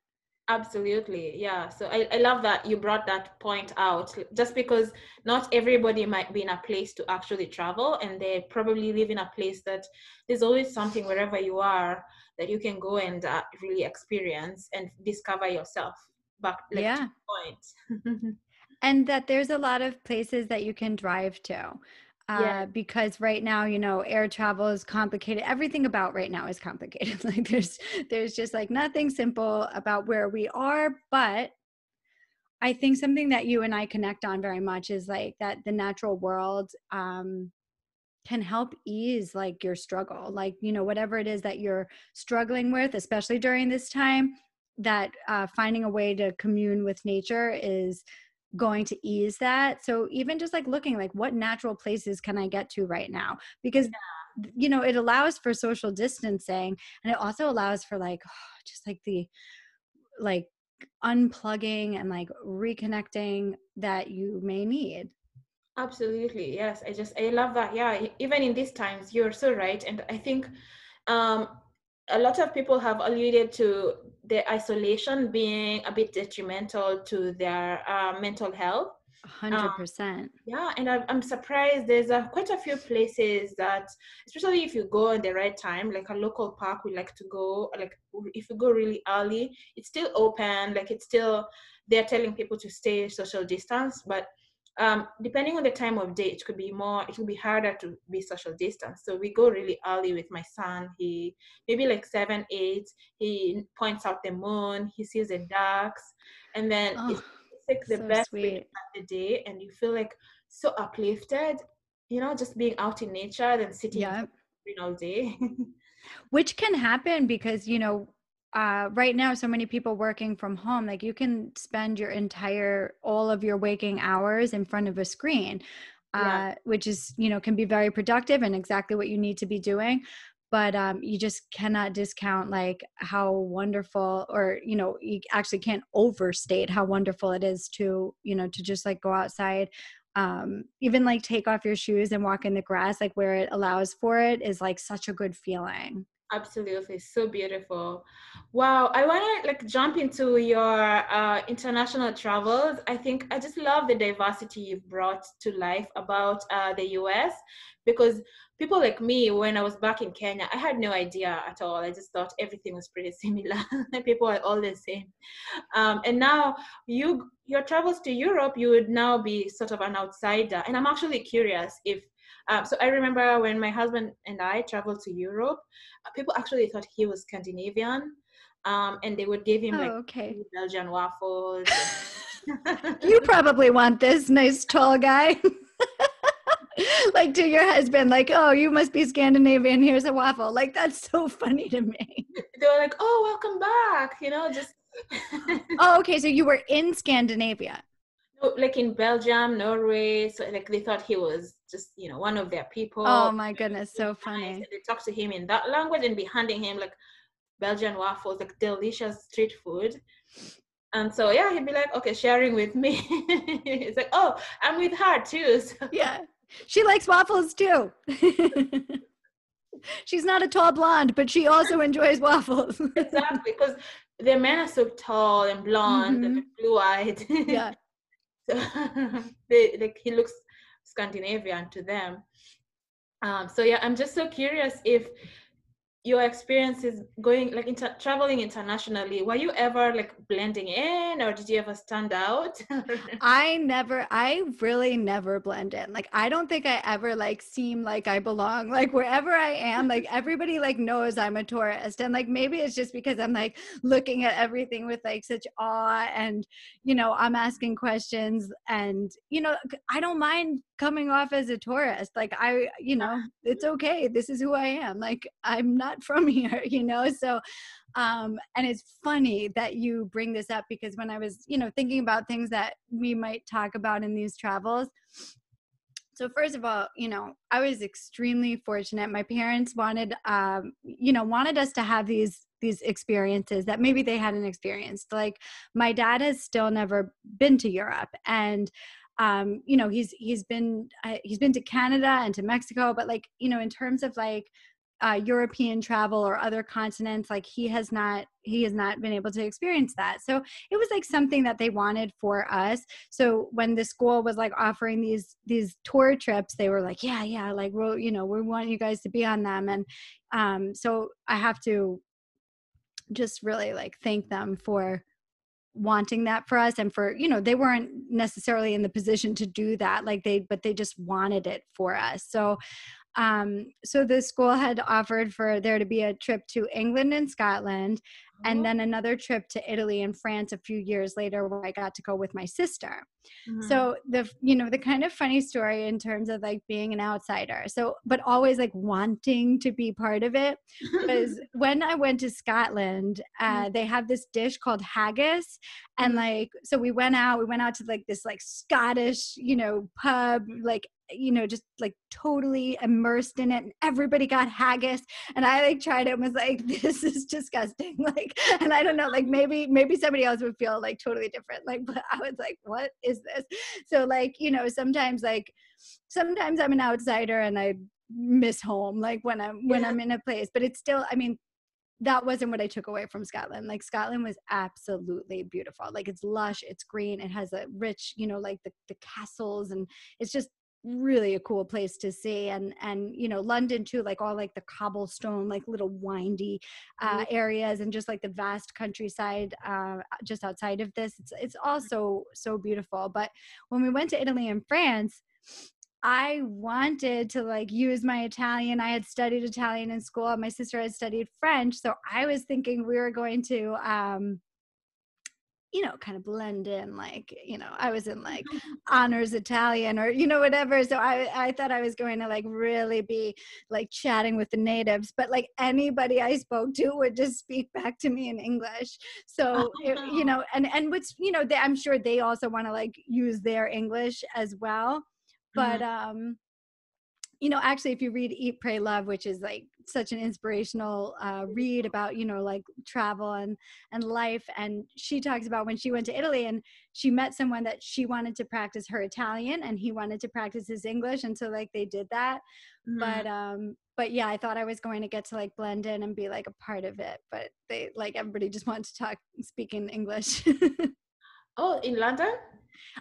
Absolutely. Yeah. So I, I love that you brought that point out just because not everybody might be in a place to actually travel and they probably live in a place that there's always something wherever you are that you can go and uh, really experience and discover yourself back like, yeah. point. and that there's a lot of places that you can drive to uh, yeah. because right now you know air travel is complicated. Everything about right now is complicated. Like there's there's just like nothing simple about where we are but i think something that you and i connect on very much is like that the natural world um can help ease like your struggle. Like you know whatever it is that you're struggling with especially during this time that uh, finding a way to commune with nature is going to ease that. So even just like looking like what natural places can i get to right now? Because yeah. you know it allows for social distancing and it also allows for like just like the like unplugging and like reconnecting that you may need. Absolutely yes i just i love that yeah even in these times you're so right and i think um a lot of people have alluded to the isolation being a bit detrimental to their uh, mental health. 100%. Um, yeah, and I, am surprised there's a, quite a few places that, especially if you go at the right time, like a local park we like to go, like if you go really early, it's still open, like it's still, they're telling people to stay social distance, but um, depending on the time of day, it could be more, it will be harder to be social distance. So we go really early with my son. He maybe like seven, eight. He points out the moon. He sees the ducks, and then oh, it's, like the so best sweet. of the day, and you feel like so uplifted. You know, just being out in nature than sitting yeah. all day. Which can happen because you know uh, right now so many people working from home like you can spend your entire all of your waking hours in front of a screen yeah. uh, which is you know can be very productive and exactly what you need to be doing but um, you just cannot discount like how wonderful or you know you actually can't overstate how wonderful it is to you know to just like go outside um, even like take off your shoes and walk in the grass like where it allows for it is like such a good feeling Absolutely, so beautiful. Wow, I want to like jump into your uh, international travels. I think I just love the diversity you've brought to life about uh, the US because people like me, when I was back in Kenya, I had no idea at all. I just thought everything was pretty similar. people are all the same. Um, and now you, your travels to Europe, you would now be sort of an outsider. And I'm actually curious if um, so I remember when my husband and I traveled to Europe, uh, people actually thought he was Scandinavian, um, and they would give him oh, like okay. Belgian waffles. you probably want this nice tall guy. like to your husband, like, oh, you must be Scandinavian. Here's a waffle. Like that's so funny to me. They were like, oh, welcome back. You know, just. oh, okay. So you were in Scandinavia like in Belgium, Norway. So like they thought he was just you know one of their people. Oh my goodness, so funny. they talk to him in that language and be handing him like Belgian waffles, like delicious street food. And so yeah, he'd be like, okay, sharing with me. He's like, oh, I'm with her too. So. Yeah, she likes waffles too. she's not a tall blonde, but she also enjoys waffles. exactly, because the men are so tall and blonde mm-hmm. and blue eyed. Yeah. they like he looks Scandinavian to them. Um, so yeah, I'm just so curious if your experiences going like inter- traveling internationally were you ever like blending in or did you ever stand out? I never i really never blend in. Like i don't think i ever like seem like i belong. Like wherever i am like everybody like knows i'm a tourist. And like maybe it's just because i'm like looking at everything with like such awe and you know i'm asking questions and you know i don't mind coming off as a tourist like i you know it's okay this is who i am like i'm not from here you know so um and it's funny that you bring this up because when i was you know thinking about things that we might talk about in these travels so first of all you know i was extremely fortunate. My parents wanted um you know wanted us to have these these experiences that maybe they hadn't experienced. Like my dad has still never been to europe and um, you know he's he's been uh, he's been to Canada and to Mexico, but like you know in terms of like uh, European travel or other continents, like he has not he has not been able to experience that. So it was like something that they wanted for us. So when the school was like offering these these tour trips, they were like, yeah, yeah, like we'll you know we want you guys to be on them, and um, so I have to just really like thank them for wanting that for us and for you know they weren't necessarily in the position to do that like they but they just wanted it for us. So um so the school had offered for there to be a trip to england and scotland and uh-huh. then another trip to Italy and France a few years later where I got to go with my sister. Mm-hmm. So the you know the kind of funny story in terms of like being an outsider. So but always like wanting to be part of it was when I went to Scotland, uh, mm-hmm. they have this dish called haggis and mm-hmm. like so we went out we went out to like this like Scottish, you know, pub like you know just like totally immersed in it and everybody got haggis and i like tried it and was like this is disgusting like and I don't know, like maybe maybe somebody else would feel like totally different. Like, but I was like, what is this? So like, you know, sometimes like sometimes I'm an outsider and I miss home like when I'm when yeah. I'm in a place. But it's still, I mean, that wasn't what I took away from Scotland. Like Scotland was absolutely beautiful. Like it's lush, it's green, it has a rich, you know, like the, the castles and it's just really a cool place to see and and you know london too like all like the cobblestone like little windy uh, mm-hmm. areas and just like the vast countryside uh, just outside of this it's it's also so beautiful but when we went to italy and france I wanted to like use my Italian. I had studied Italian in school. My sister had studied French. So I was thinking we were going to um you know, kind of blend in. Like, you know, I was in like honors Italian or, you know, whatever. So I, I thought I was going to like really be like chatting with the natives, but like anybody I spoke to would just speak back to me in English. So, oh, it, you know, and, and what's, you know, they, I'm sure they also want to like use their English as well. But, mm-hmm. um, you know actually if you read eat pray love which is like such an inspirational uh, read about you know like travel and and life and she talks about when she went to italy and she met someone that she wanted to practice her italian and he wanted to practice his english and so like they did that. Mm-hmm. but um but yeah i thought i was going to get to like blend in and be like a part of it but they like everybody just wanted to talk speak in english. Oh in london?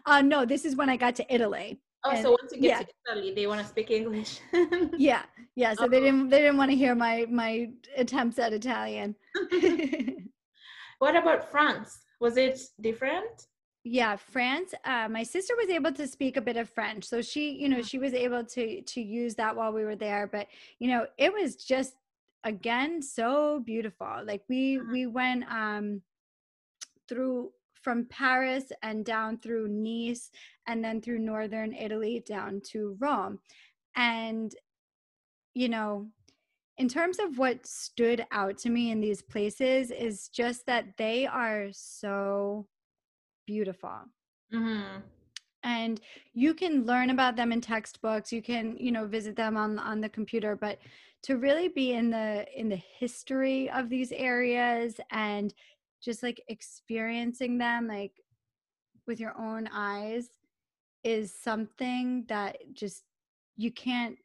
Uh no this is when i got to italy Oh, and, so once you get yeah. to Italy, they want to speak English. yeah, yeah. So oh. they didn't they didn't want to hear my my attempts at Italian. what about France? Was it different? Yeah, France. Uh, my sister was able to speak a bit of French, so she, you know, mm. she was able to to use that while we were there. But you know, it was just again so beautiful. Like we mm-hmm. we went um through from Paris and down through Nice and then through northern Italy down to Rome. And, you know, in terms of what stood out to me in these places is just that they are so beautiful. Mm-hmm. And you can learn about them in textbooks. You can, you know, visit them on on the computer, but to really be in the in the history of these areas and just like experiencing them like with your own eyes is something that just you can't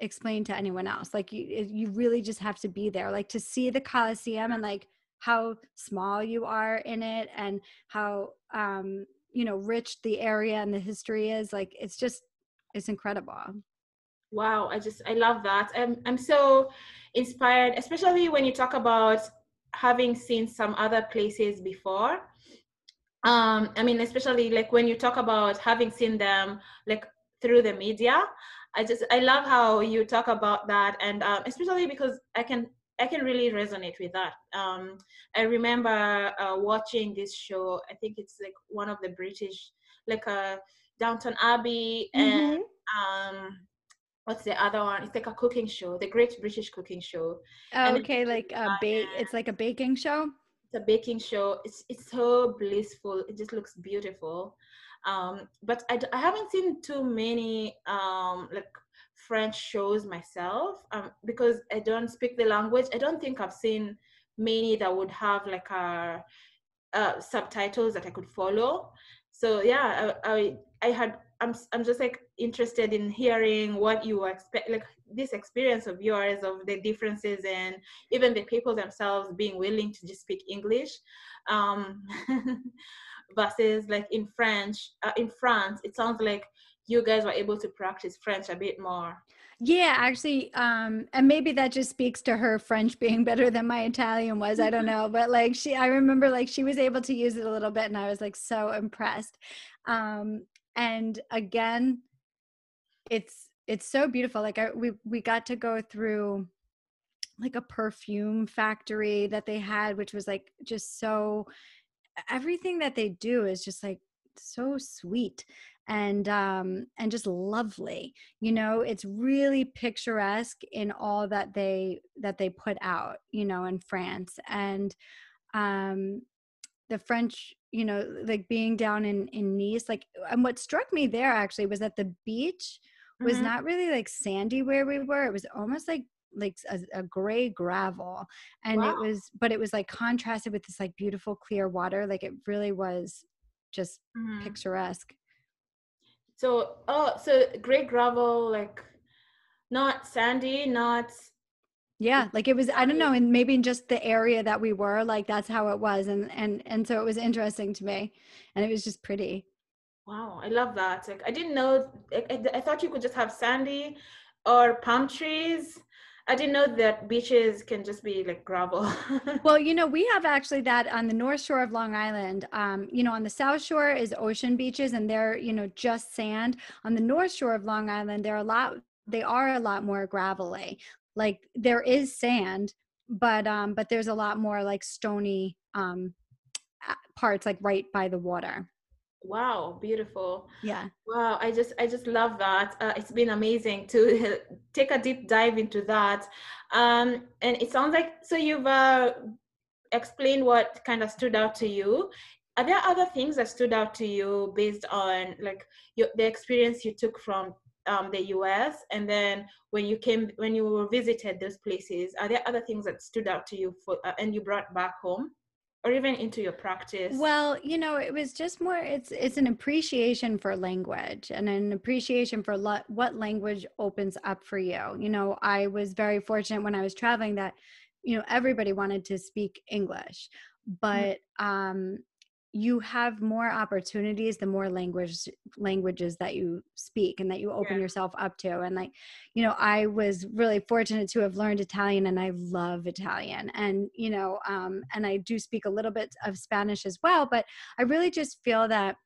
explain to anyone else like you you really just have to be there like to see the coliseum and like how small you are in it and how um you know rich the area and the history is like it's just it's incredible. Wow i just i love that i'm, I'm so inspired especially when you talk about having seen some other places before um i mean especially like when you talk about having seen them like through the media i just i love how you talk about that and um, especially because i can i can really resonate with that um i remember uh, watching this show i think it's like one of the british like a uh, downton abbey and mm-hmm. um what's the other one? It's like a cooking show, the Great British Cooking Show. Oh, okay, like a bake. It's like a baking show. A baking show. It's it's so blissful. It just looks beautiful. Um, but I, I haven't seen too many um like French shows myself um because I don't speak the language. I don't think I've seen many that would have like a uh, subtitles that I could follow. So yeah, I, I I had I'm I'm just like interested in hearing what you expect like this experience of yours of the differences and even the people themselves being willing to just speak English um, versus like in French uh, in France it sounds like you guys were able to practice French a bit more. Yeah, actually, um, and maybe that just speaks to her French being better than my Italian was. I don't know, but like she, I remember like she was able to use it a little bit, and I was like so impressed. Um, and again it's it's so beautiful like I, we we got to go through like a perfume factory that they had which was like just so everything that they do is just like so sweet and um and just lovely you know? It's really picturesque in all that they that they put out you know in France and um the French, you know, like being down in in Nice, like, and what struck me there actually was that the beach was mm-hmm. not really like sandy where we were. It was almost like like a, a gray gravel, and wow. it was, but it was like contrasted with this like beautiful clear water. Like it really was just mm-hmm. picturesque. So, oh, so gray gravel, like not sandy, not yeah like it was i don't know and maybe in just the area that we were like that's how it was and and and so it was interesting to me and it was just pretty wow i love that like i didn't know i, I thought you could just have sandy or palm trees I didn't know that beaches can just be like gravel. well, you know, we have actually that on the north shore of Long Island. Um, you know, on the south shore is ocean beaches and they're, you know, just sand. On the north shore of Long Island, they're a lot they are a lot more gravelly like there is sand but um but there's a lot more like stony um parts like right by the water wow beautiful. Yeah. Wow i just i just love that. Uh, it's been amazing to take a deep dive into that. Um and it sounds like so you've uh, explained what kind of stood out to you. Are there other things that stood out to you based on like your, the experience you took from um, the US, and then when you came, when you were visited those places, are there other things that stood out to you for, uh, and you brought back home? Or even into your practice well you know it was just more it's it's an appreciation for language and an appreciation for lo- what language opens up for you you know i was very fortunate when i was traveling that you know everybody wanted to speak english mm-hmm. but um you have more opportunities the more language languages that you speak and that you open yeah. yourself up to and like you know i was really fortunate to have learned italian and i love italian and you know um and i do speak a little bit of spanish as well but i really just feel that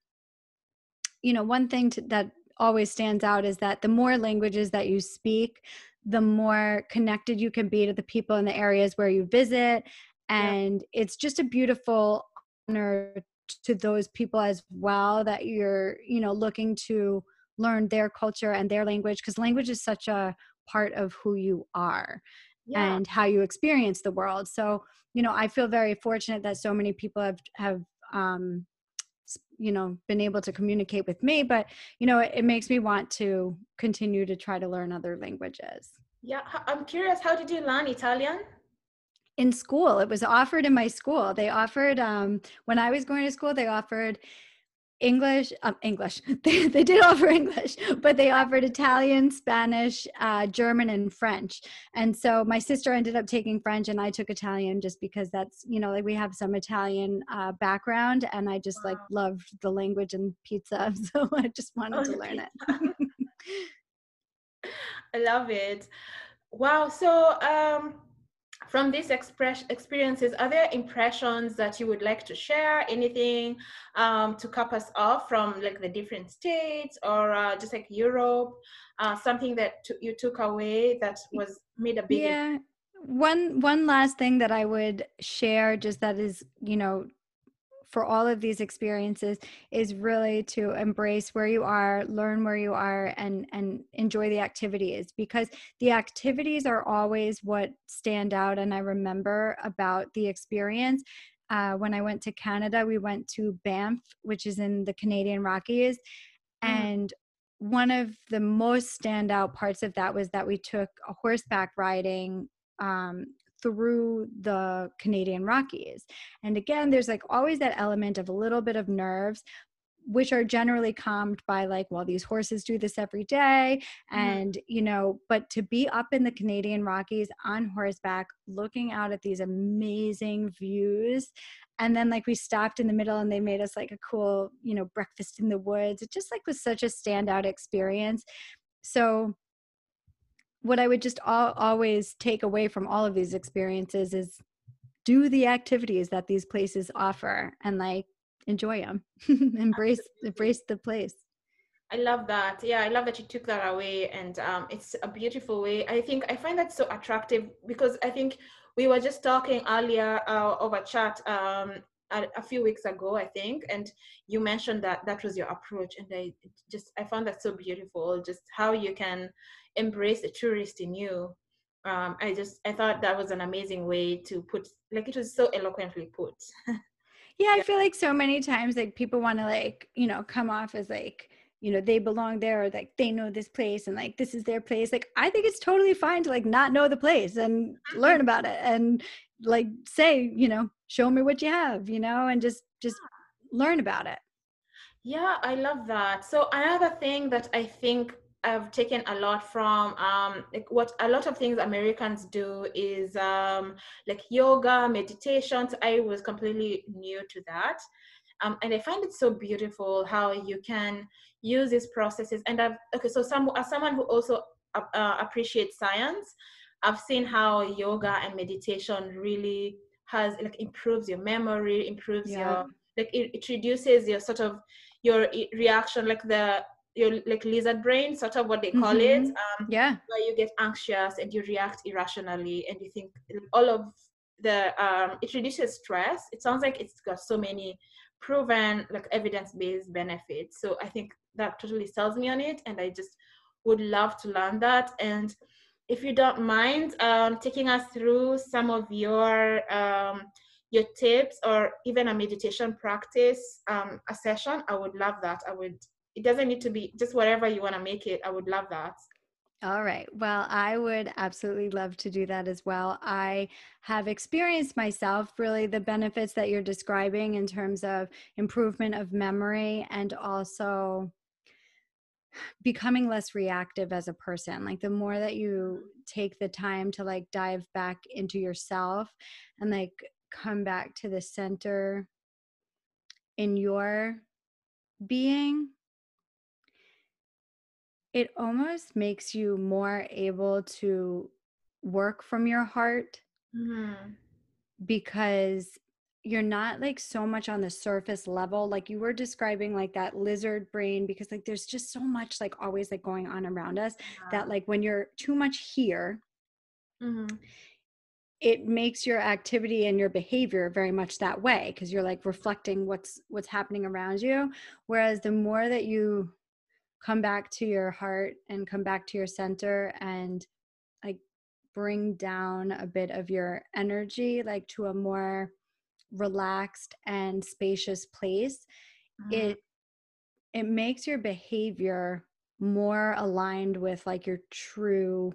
you know one thing to, that always stands out is that the more languages that you speak the more connected you can be to the people in the areas where you visit and yeah. it's just a beautiful honor to those people as well that you're you know looking to learn their culture and their language because language is such a part of who you are yeah. and how you experience the world. So you know i feel very fortunate that so many people have have um you know been able to communicate with me but you know it, it makes me want to continue to try to learn other languages. Yeah i'm curious how did you learn italian in school it was offered in my school they offered um, when i was going to school they offered English, um, English. They, they did offer English, but they offered Italian, Spanish, uh, German, and French. And so my sister ended up taking French, and I took Italian just because that's you know like we have some Italian uh, background, and I just wow. like loved the language and pizza, so I just wanted oh, to learn it. I love it. Wow. So um, from these express experiences, are there impressions that you would like to share? Anything um, to cap us off from like the different states or uh, just like Europe? Uh, something that you took away that was made a big yeah. One one last thing that I would share, just that is you know for all of these experiences is really to embrace where you are learn where you are and and enjoy the activities because the activities are always what stand out and i remember about the experience uh, when i went to canada we went to banff which is in the canadian rockies mm. and one of the most standout parts of that was that we took a horseback riding um, through the Canadian Rockies. And again, there's like always that element of a little bit of nerves, which are generally calmed by like well these horses do this every day mm-hmm. and you know but to be up in the canadian rockies on horseback looking out at these amazing views and then like we stopped in the middle and they made us like a cool you know breakfast in the woods it just like was such a standout experience so what I would just always take away from all of these experiences is do the activities that these places offer and like enjoy them embrace embrace the place I love that. Yeah, I love that you took that away, and um, it's a beautiful way. I think I find that so attractive because I think we were just talking earlier uh, over chat um, a, a, few weeks ago, I think, and you mentioned that that was your approach, and I just I found that so beautiful. Just how you can embrace the tourist in you um, i just i thought that was an amazing way to put like it was so eloquently put. Yeah i feel like so many times like people want to like you know come off as like you know they belong there or like they know this place and like this is their place. Like i think it's totally fine to like not know the place and learn mm-hmm. about it and like say you know show me what you have you know and just just learn about it. Yeah i love that. So another thing that i think I've taken a lot from um, like what a lot of things Americans do is um, like yoga, meditations. I was completely new to that. Um, and I find it so beautiful how you can use these processes. And I've, okay, so some, as someone who also uh appreciates science, I've seen how yoga and meditation really has like improves your memory, improves yeah. your, like it, it reduces your sort of your reaction, like the your like lizard brain, sort of what they call mm-hmm. it. Um, yeah. Where you get anxious and you react irrationally, and you think all of the um, it reduces stress. It sounds like it's got so many proven like evidence-based benefits. So I think that totally sells me on it, and I just would love to learn that. And if you don't mind um, taking us through some of your um, your tips or even a meditation practice um, a session, I would love that. I would it doesn't need to be just whatever you want to make it. I would love that. All right. Well, I would absolutely love to do that as well. I have experienced myself really the benefits that you're describing in terms of improvement of memory and also becoming less reactive as a person. Like the more that you take the time to like dive back into yourself and like come back to the center in your being it almost makes you more able to work from your heart mm-hmm. because you're not like so much on the surface level like you were describing like that lizard brain because like there's just so much like always like going on around us yeah. that like when you're too much here mm-hmm. it makes your activity and your behavior very much that way because you're like reflecting what's what's happening around you whereas the more that you come back to your heart and come back to your center and like bring down a bit of your energy like to a more relaxed and spacious place mm-hmm. it it makes your behavior more aligned with like your true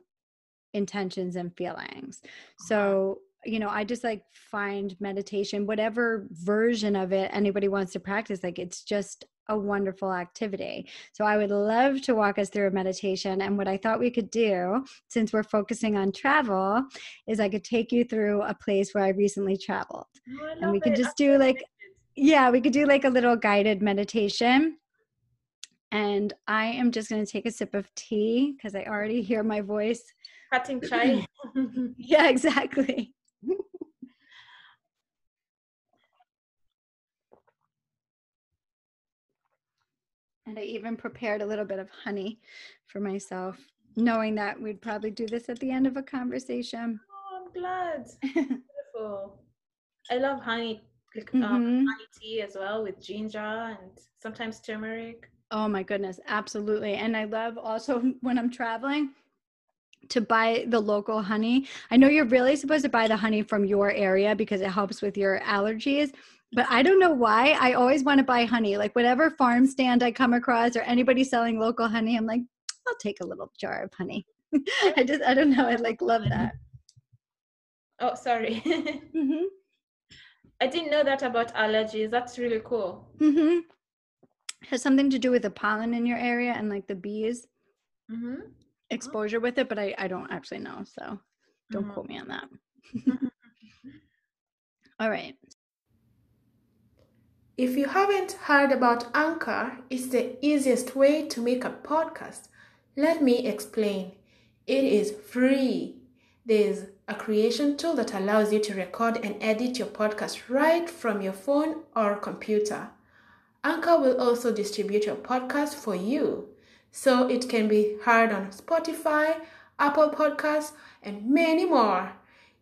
intentions and feelings so you know i just like find meditation whatever version of it anybody wants to practice like it's just a wonderful activity. So I would love to walk us through a meditation. And what I thought we could do, since we're focusing on travel, is I could take you through a place where I recently traveled. Oh, and we it. could just do like, yeah, we could do like a little guided meditation. And I am just going to take a sip of tea because I already hear my voice. Cutting chai. yeah, exactly. And I even prepared a little bit of honey for myself, knowing that we'd probably do this at the end of a conversation. Oh, I'm glad. Beautiful. I love honey, like, Mhm. um, honey tea as well with ginger and sometimes turmeric. Oh my goodness, absolutely. And I love also when I'm traveling to buy the local honey. I know you're really supposed to buy the honey from your area because it helps with your allergies, but I don't know why. I always want to buy honey. Like whatever farm stand I come across or anybody selling local honey, I'm like, I'll take a little jar of honey. I just I don't know. I like love that. Oh, sorry. Mhm. I didn't know that about allergies. That's really cool. Mhm. Has something to do with the pollen in your area and like the bees Mm-hmm. Exposure with it, but I I don't actually know. So don't Mhm. quote me on that. All right. If you haven't heard about Anchor, it's the easiest way to make a podcast. Let me explain. It is free. There's a creation tool that allows you to record and edit your podcast right from your phone or computer. Anchor will also distribute your podcast for you, so it can be heard on Spotify, Apple Podcasts, and many more.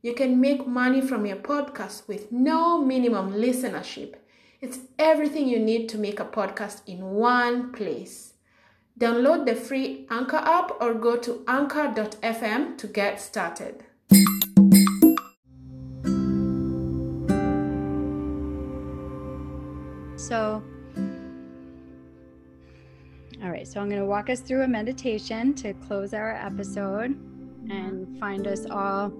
You can make money from your podcast with no minimum listenership. It's everything you need to make a podcast in one place. Download the free Anchor app or go to anchor.fm to get started. So, right, so I'm going to walk us through a meditation to close our episode and find us all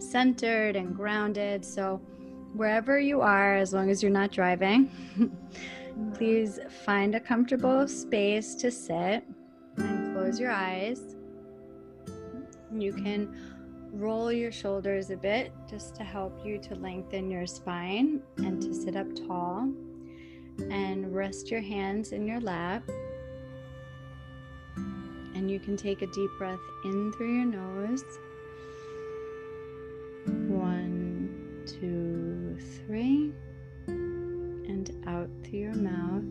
centered and grounded. So, wherever you are, as long as you're not driving, please find a comfortable space to sit and close your eyes. You can roll your shoulders a bit just to help you to lengthen your spine and to sit up tall. And rest your hands in your lap. And you can take a deep breath in through your nose. One, two, three. And out through your mouth.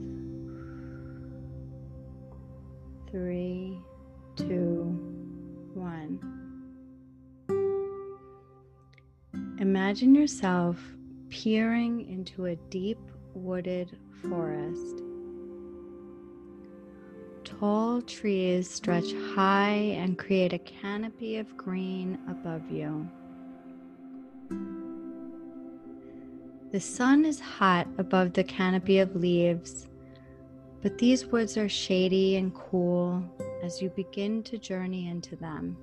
Three, two, one. Imagine yourself peering into a deep wooded forest. Tall trees stretch high and create a canopy of green above you. The sun is hot above the canopy of leaves, but these woods are shady and cool as you begin to journey into them.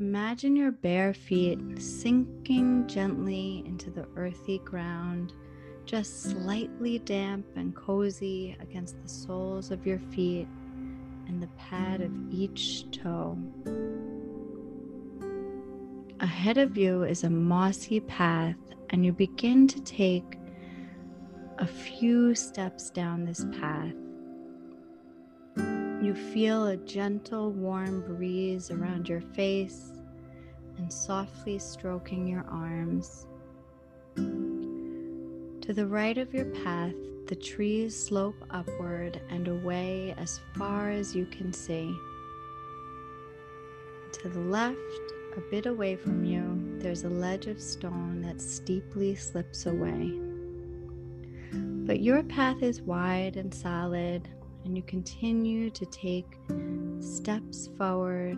Imagine your bare feet sinking gently into the earthy ground, just slightly damp and cozy against the soles of your feet and the pad of each toe. Ahead of you is a mossy path, and you begin to take a few steps down this path. You feel a gentle, warm breeze around your face and softly stroking your arms. To the right of your path, the trees slope upward and away as far as you can see. To the left, a bit away from you, there's a ledge of stone that steeply slips away. But your path is wide and solid, and you continue to take steps forward,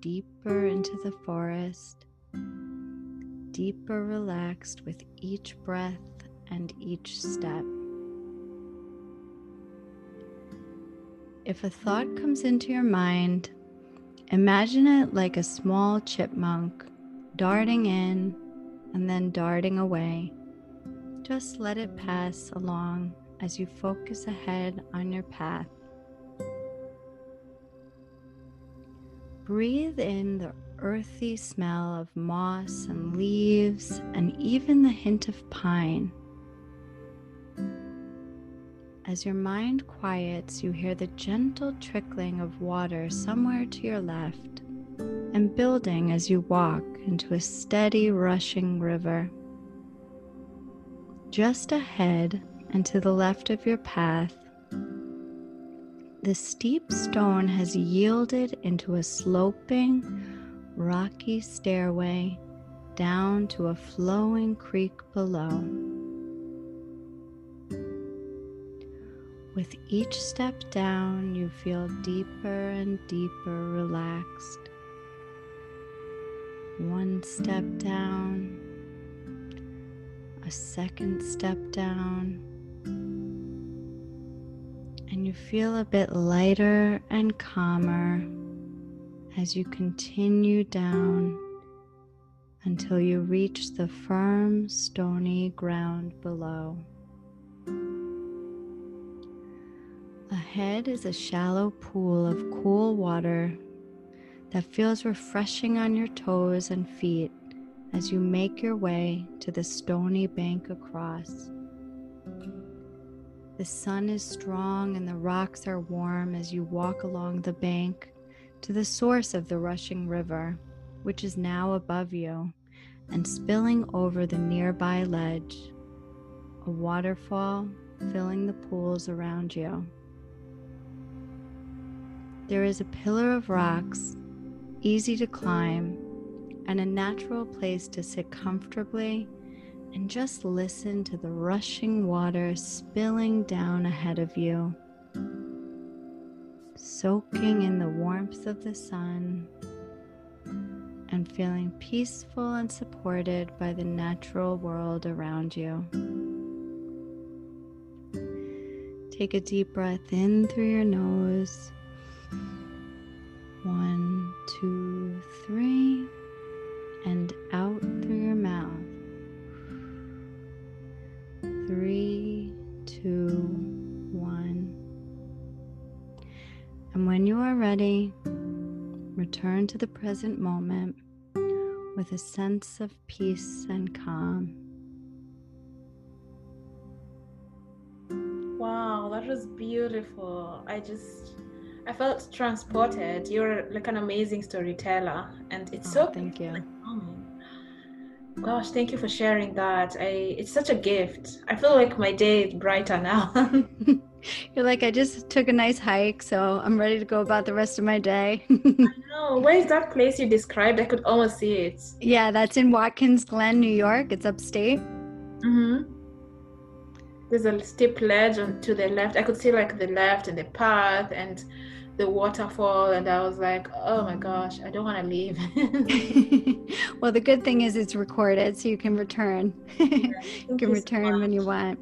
deeper into the forest, deeper relaxed with each breath and each step. If a thought comes into your mind, imagine it like a small chipmunk darting in and then darting away. just let it pass along as you focus ahead on your path. Breathe in the earthy smell of moss and leaves, and even the hint of pine. As your mind quiets, you hear the gentle trickling of water somewhere to your left and building as you walk into a steady rushing river. Just ahead and to the left of your path, the steep stone has yielded into a sloping, rocky stairway down to a flowing creek below. With each step down, you feel deeper and deeper relaxed. One step down, a second step down, and you feel a bit lighter and calmer as you continue down until you reach the firm, stony ground below. Ahead is a shallow pool of cool water that feels refreshing on your toes and feet as you make your way to the stony bank across. The sun is strong and the rocks are warm as you walk along the bank to the source of the rushing river, which is now above you and spilling over the nearby ledge, a waterfall filling the pools around you. There is a pillar of rocks, easy to climb, and a natural place to sit comfortably and just listen to the rushing water spilling down ahead of you, soaking in the warmth of the sun and feeling peaceful and supported by the natural world around you. Take a deep breath in through your nose one, two, three, and out through your mouth. Three, two, one. And when you are ready, return to the present moment with a sense of peace and calm. Wow, that was beautiful. I just I felt transported. You're like an amazing storyteller, and it's Oh, so thank you. Gosh, thank you for sharing that. I it's such a gift. I feel like my day is brighter now. You're like, I just took a nice hike, so I'm ready to go about the rest of my day. no, where is that place you described? I could almost see it. yeah, that's in Watkins Glen, New York. It's upstate. Mm-hmm. There's a steep ledge on, to the left. I could see like the left and the path and the waterfall, and I was like, oh my gosh, I don't want to leave. well, the good thing is it's recorded, so you can return. you can return when you want.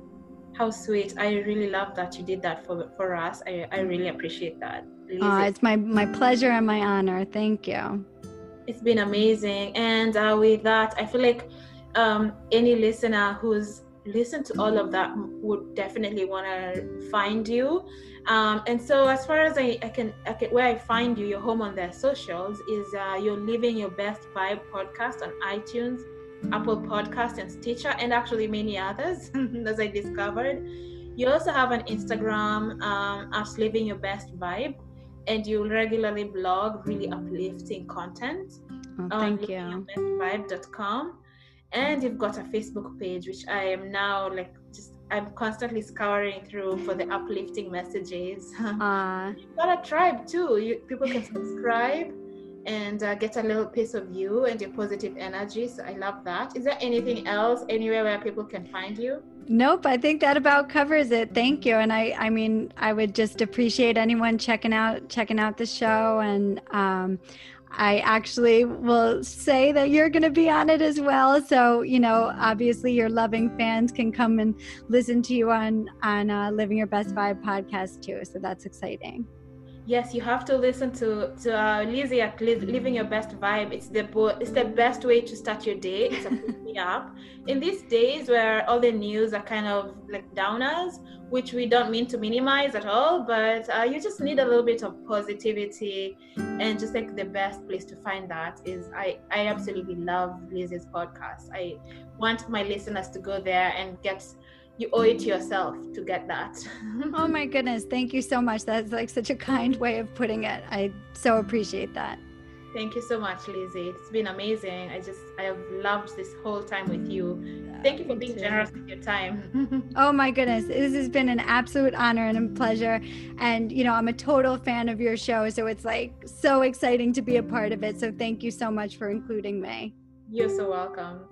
How sweet! I really love that you did that for for us. I I really appreciate that. Lizzie. Uh, it's my my pleasure and my honor. Thank you. it's been amazing and uh, with that i feel like um, any listener who's listened to all of that would definitely want to find you. Um, and so as far as I, I, can, I can where i find you your home on their socials is uh, you're living your best vibe podcast on itunes apple podcast and stitcher and actually many others as i discovered. You also have an instagram um, as living your best vibe and you regularly blog really uplifting content Oh, on thank you. livingyourbestvibe.com and you've got a facebook page which i am now like just i'm constantly scouring through for the uplifting messages Uh, you've got a tribe too you, people can subscribe and uh, get a little piece of you and your positive energy so i love that is there anything else anywhere where people can find you Nope, I think that about covers it. Thank you. And I, I mean, I would just appreciate anyone checking out checking out the show. And um, I actually will say that you're going to be on it as well. So you know, obviously, your loving fans can come and listen to you on on uh, Living Your Best Vibe podcast too. So that's exciting. Yes, you have to listen to to uh, Lizzie at Living Your Best Vibe. It's the bo- it's the best way to start your day. It's a pick me up in these days where all the news are kind of like downers, which we don't mean to minimize at all. But uh, you just need a little bit of positivity, and just like the best place to find that is I I absolutely love Lizzie's podcast. I want my listeners to go there and get you owe it to yourself to get that. oh my goodness. Thank you so much. That's like such a kind way of putting it. I so appreciate that. Thank you so much, Lizzie. It's been amazing. I just, I have loved this whole time with you. Thank you for being generous with your time. oh my goodness. This has been an absolute honor and a pleasure. And, you know, I'm a total fan of your show. So it's like so exciting to be a part of it. So thank you so much for including me. You're so welcome.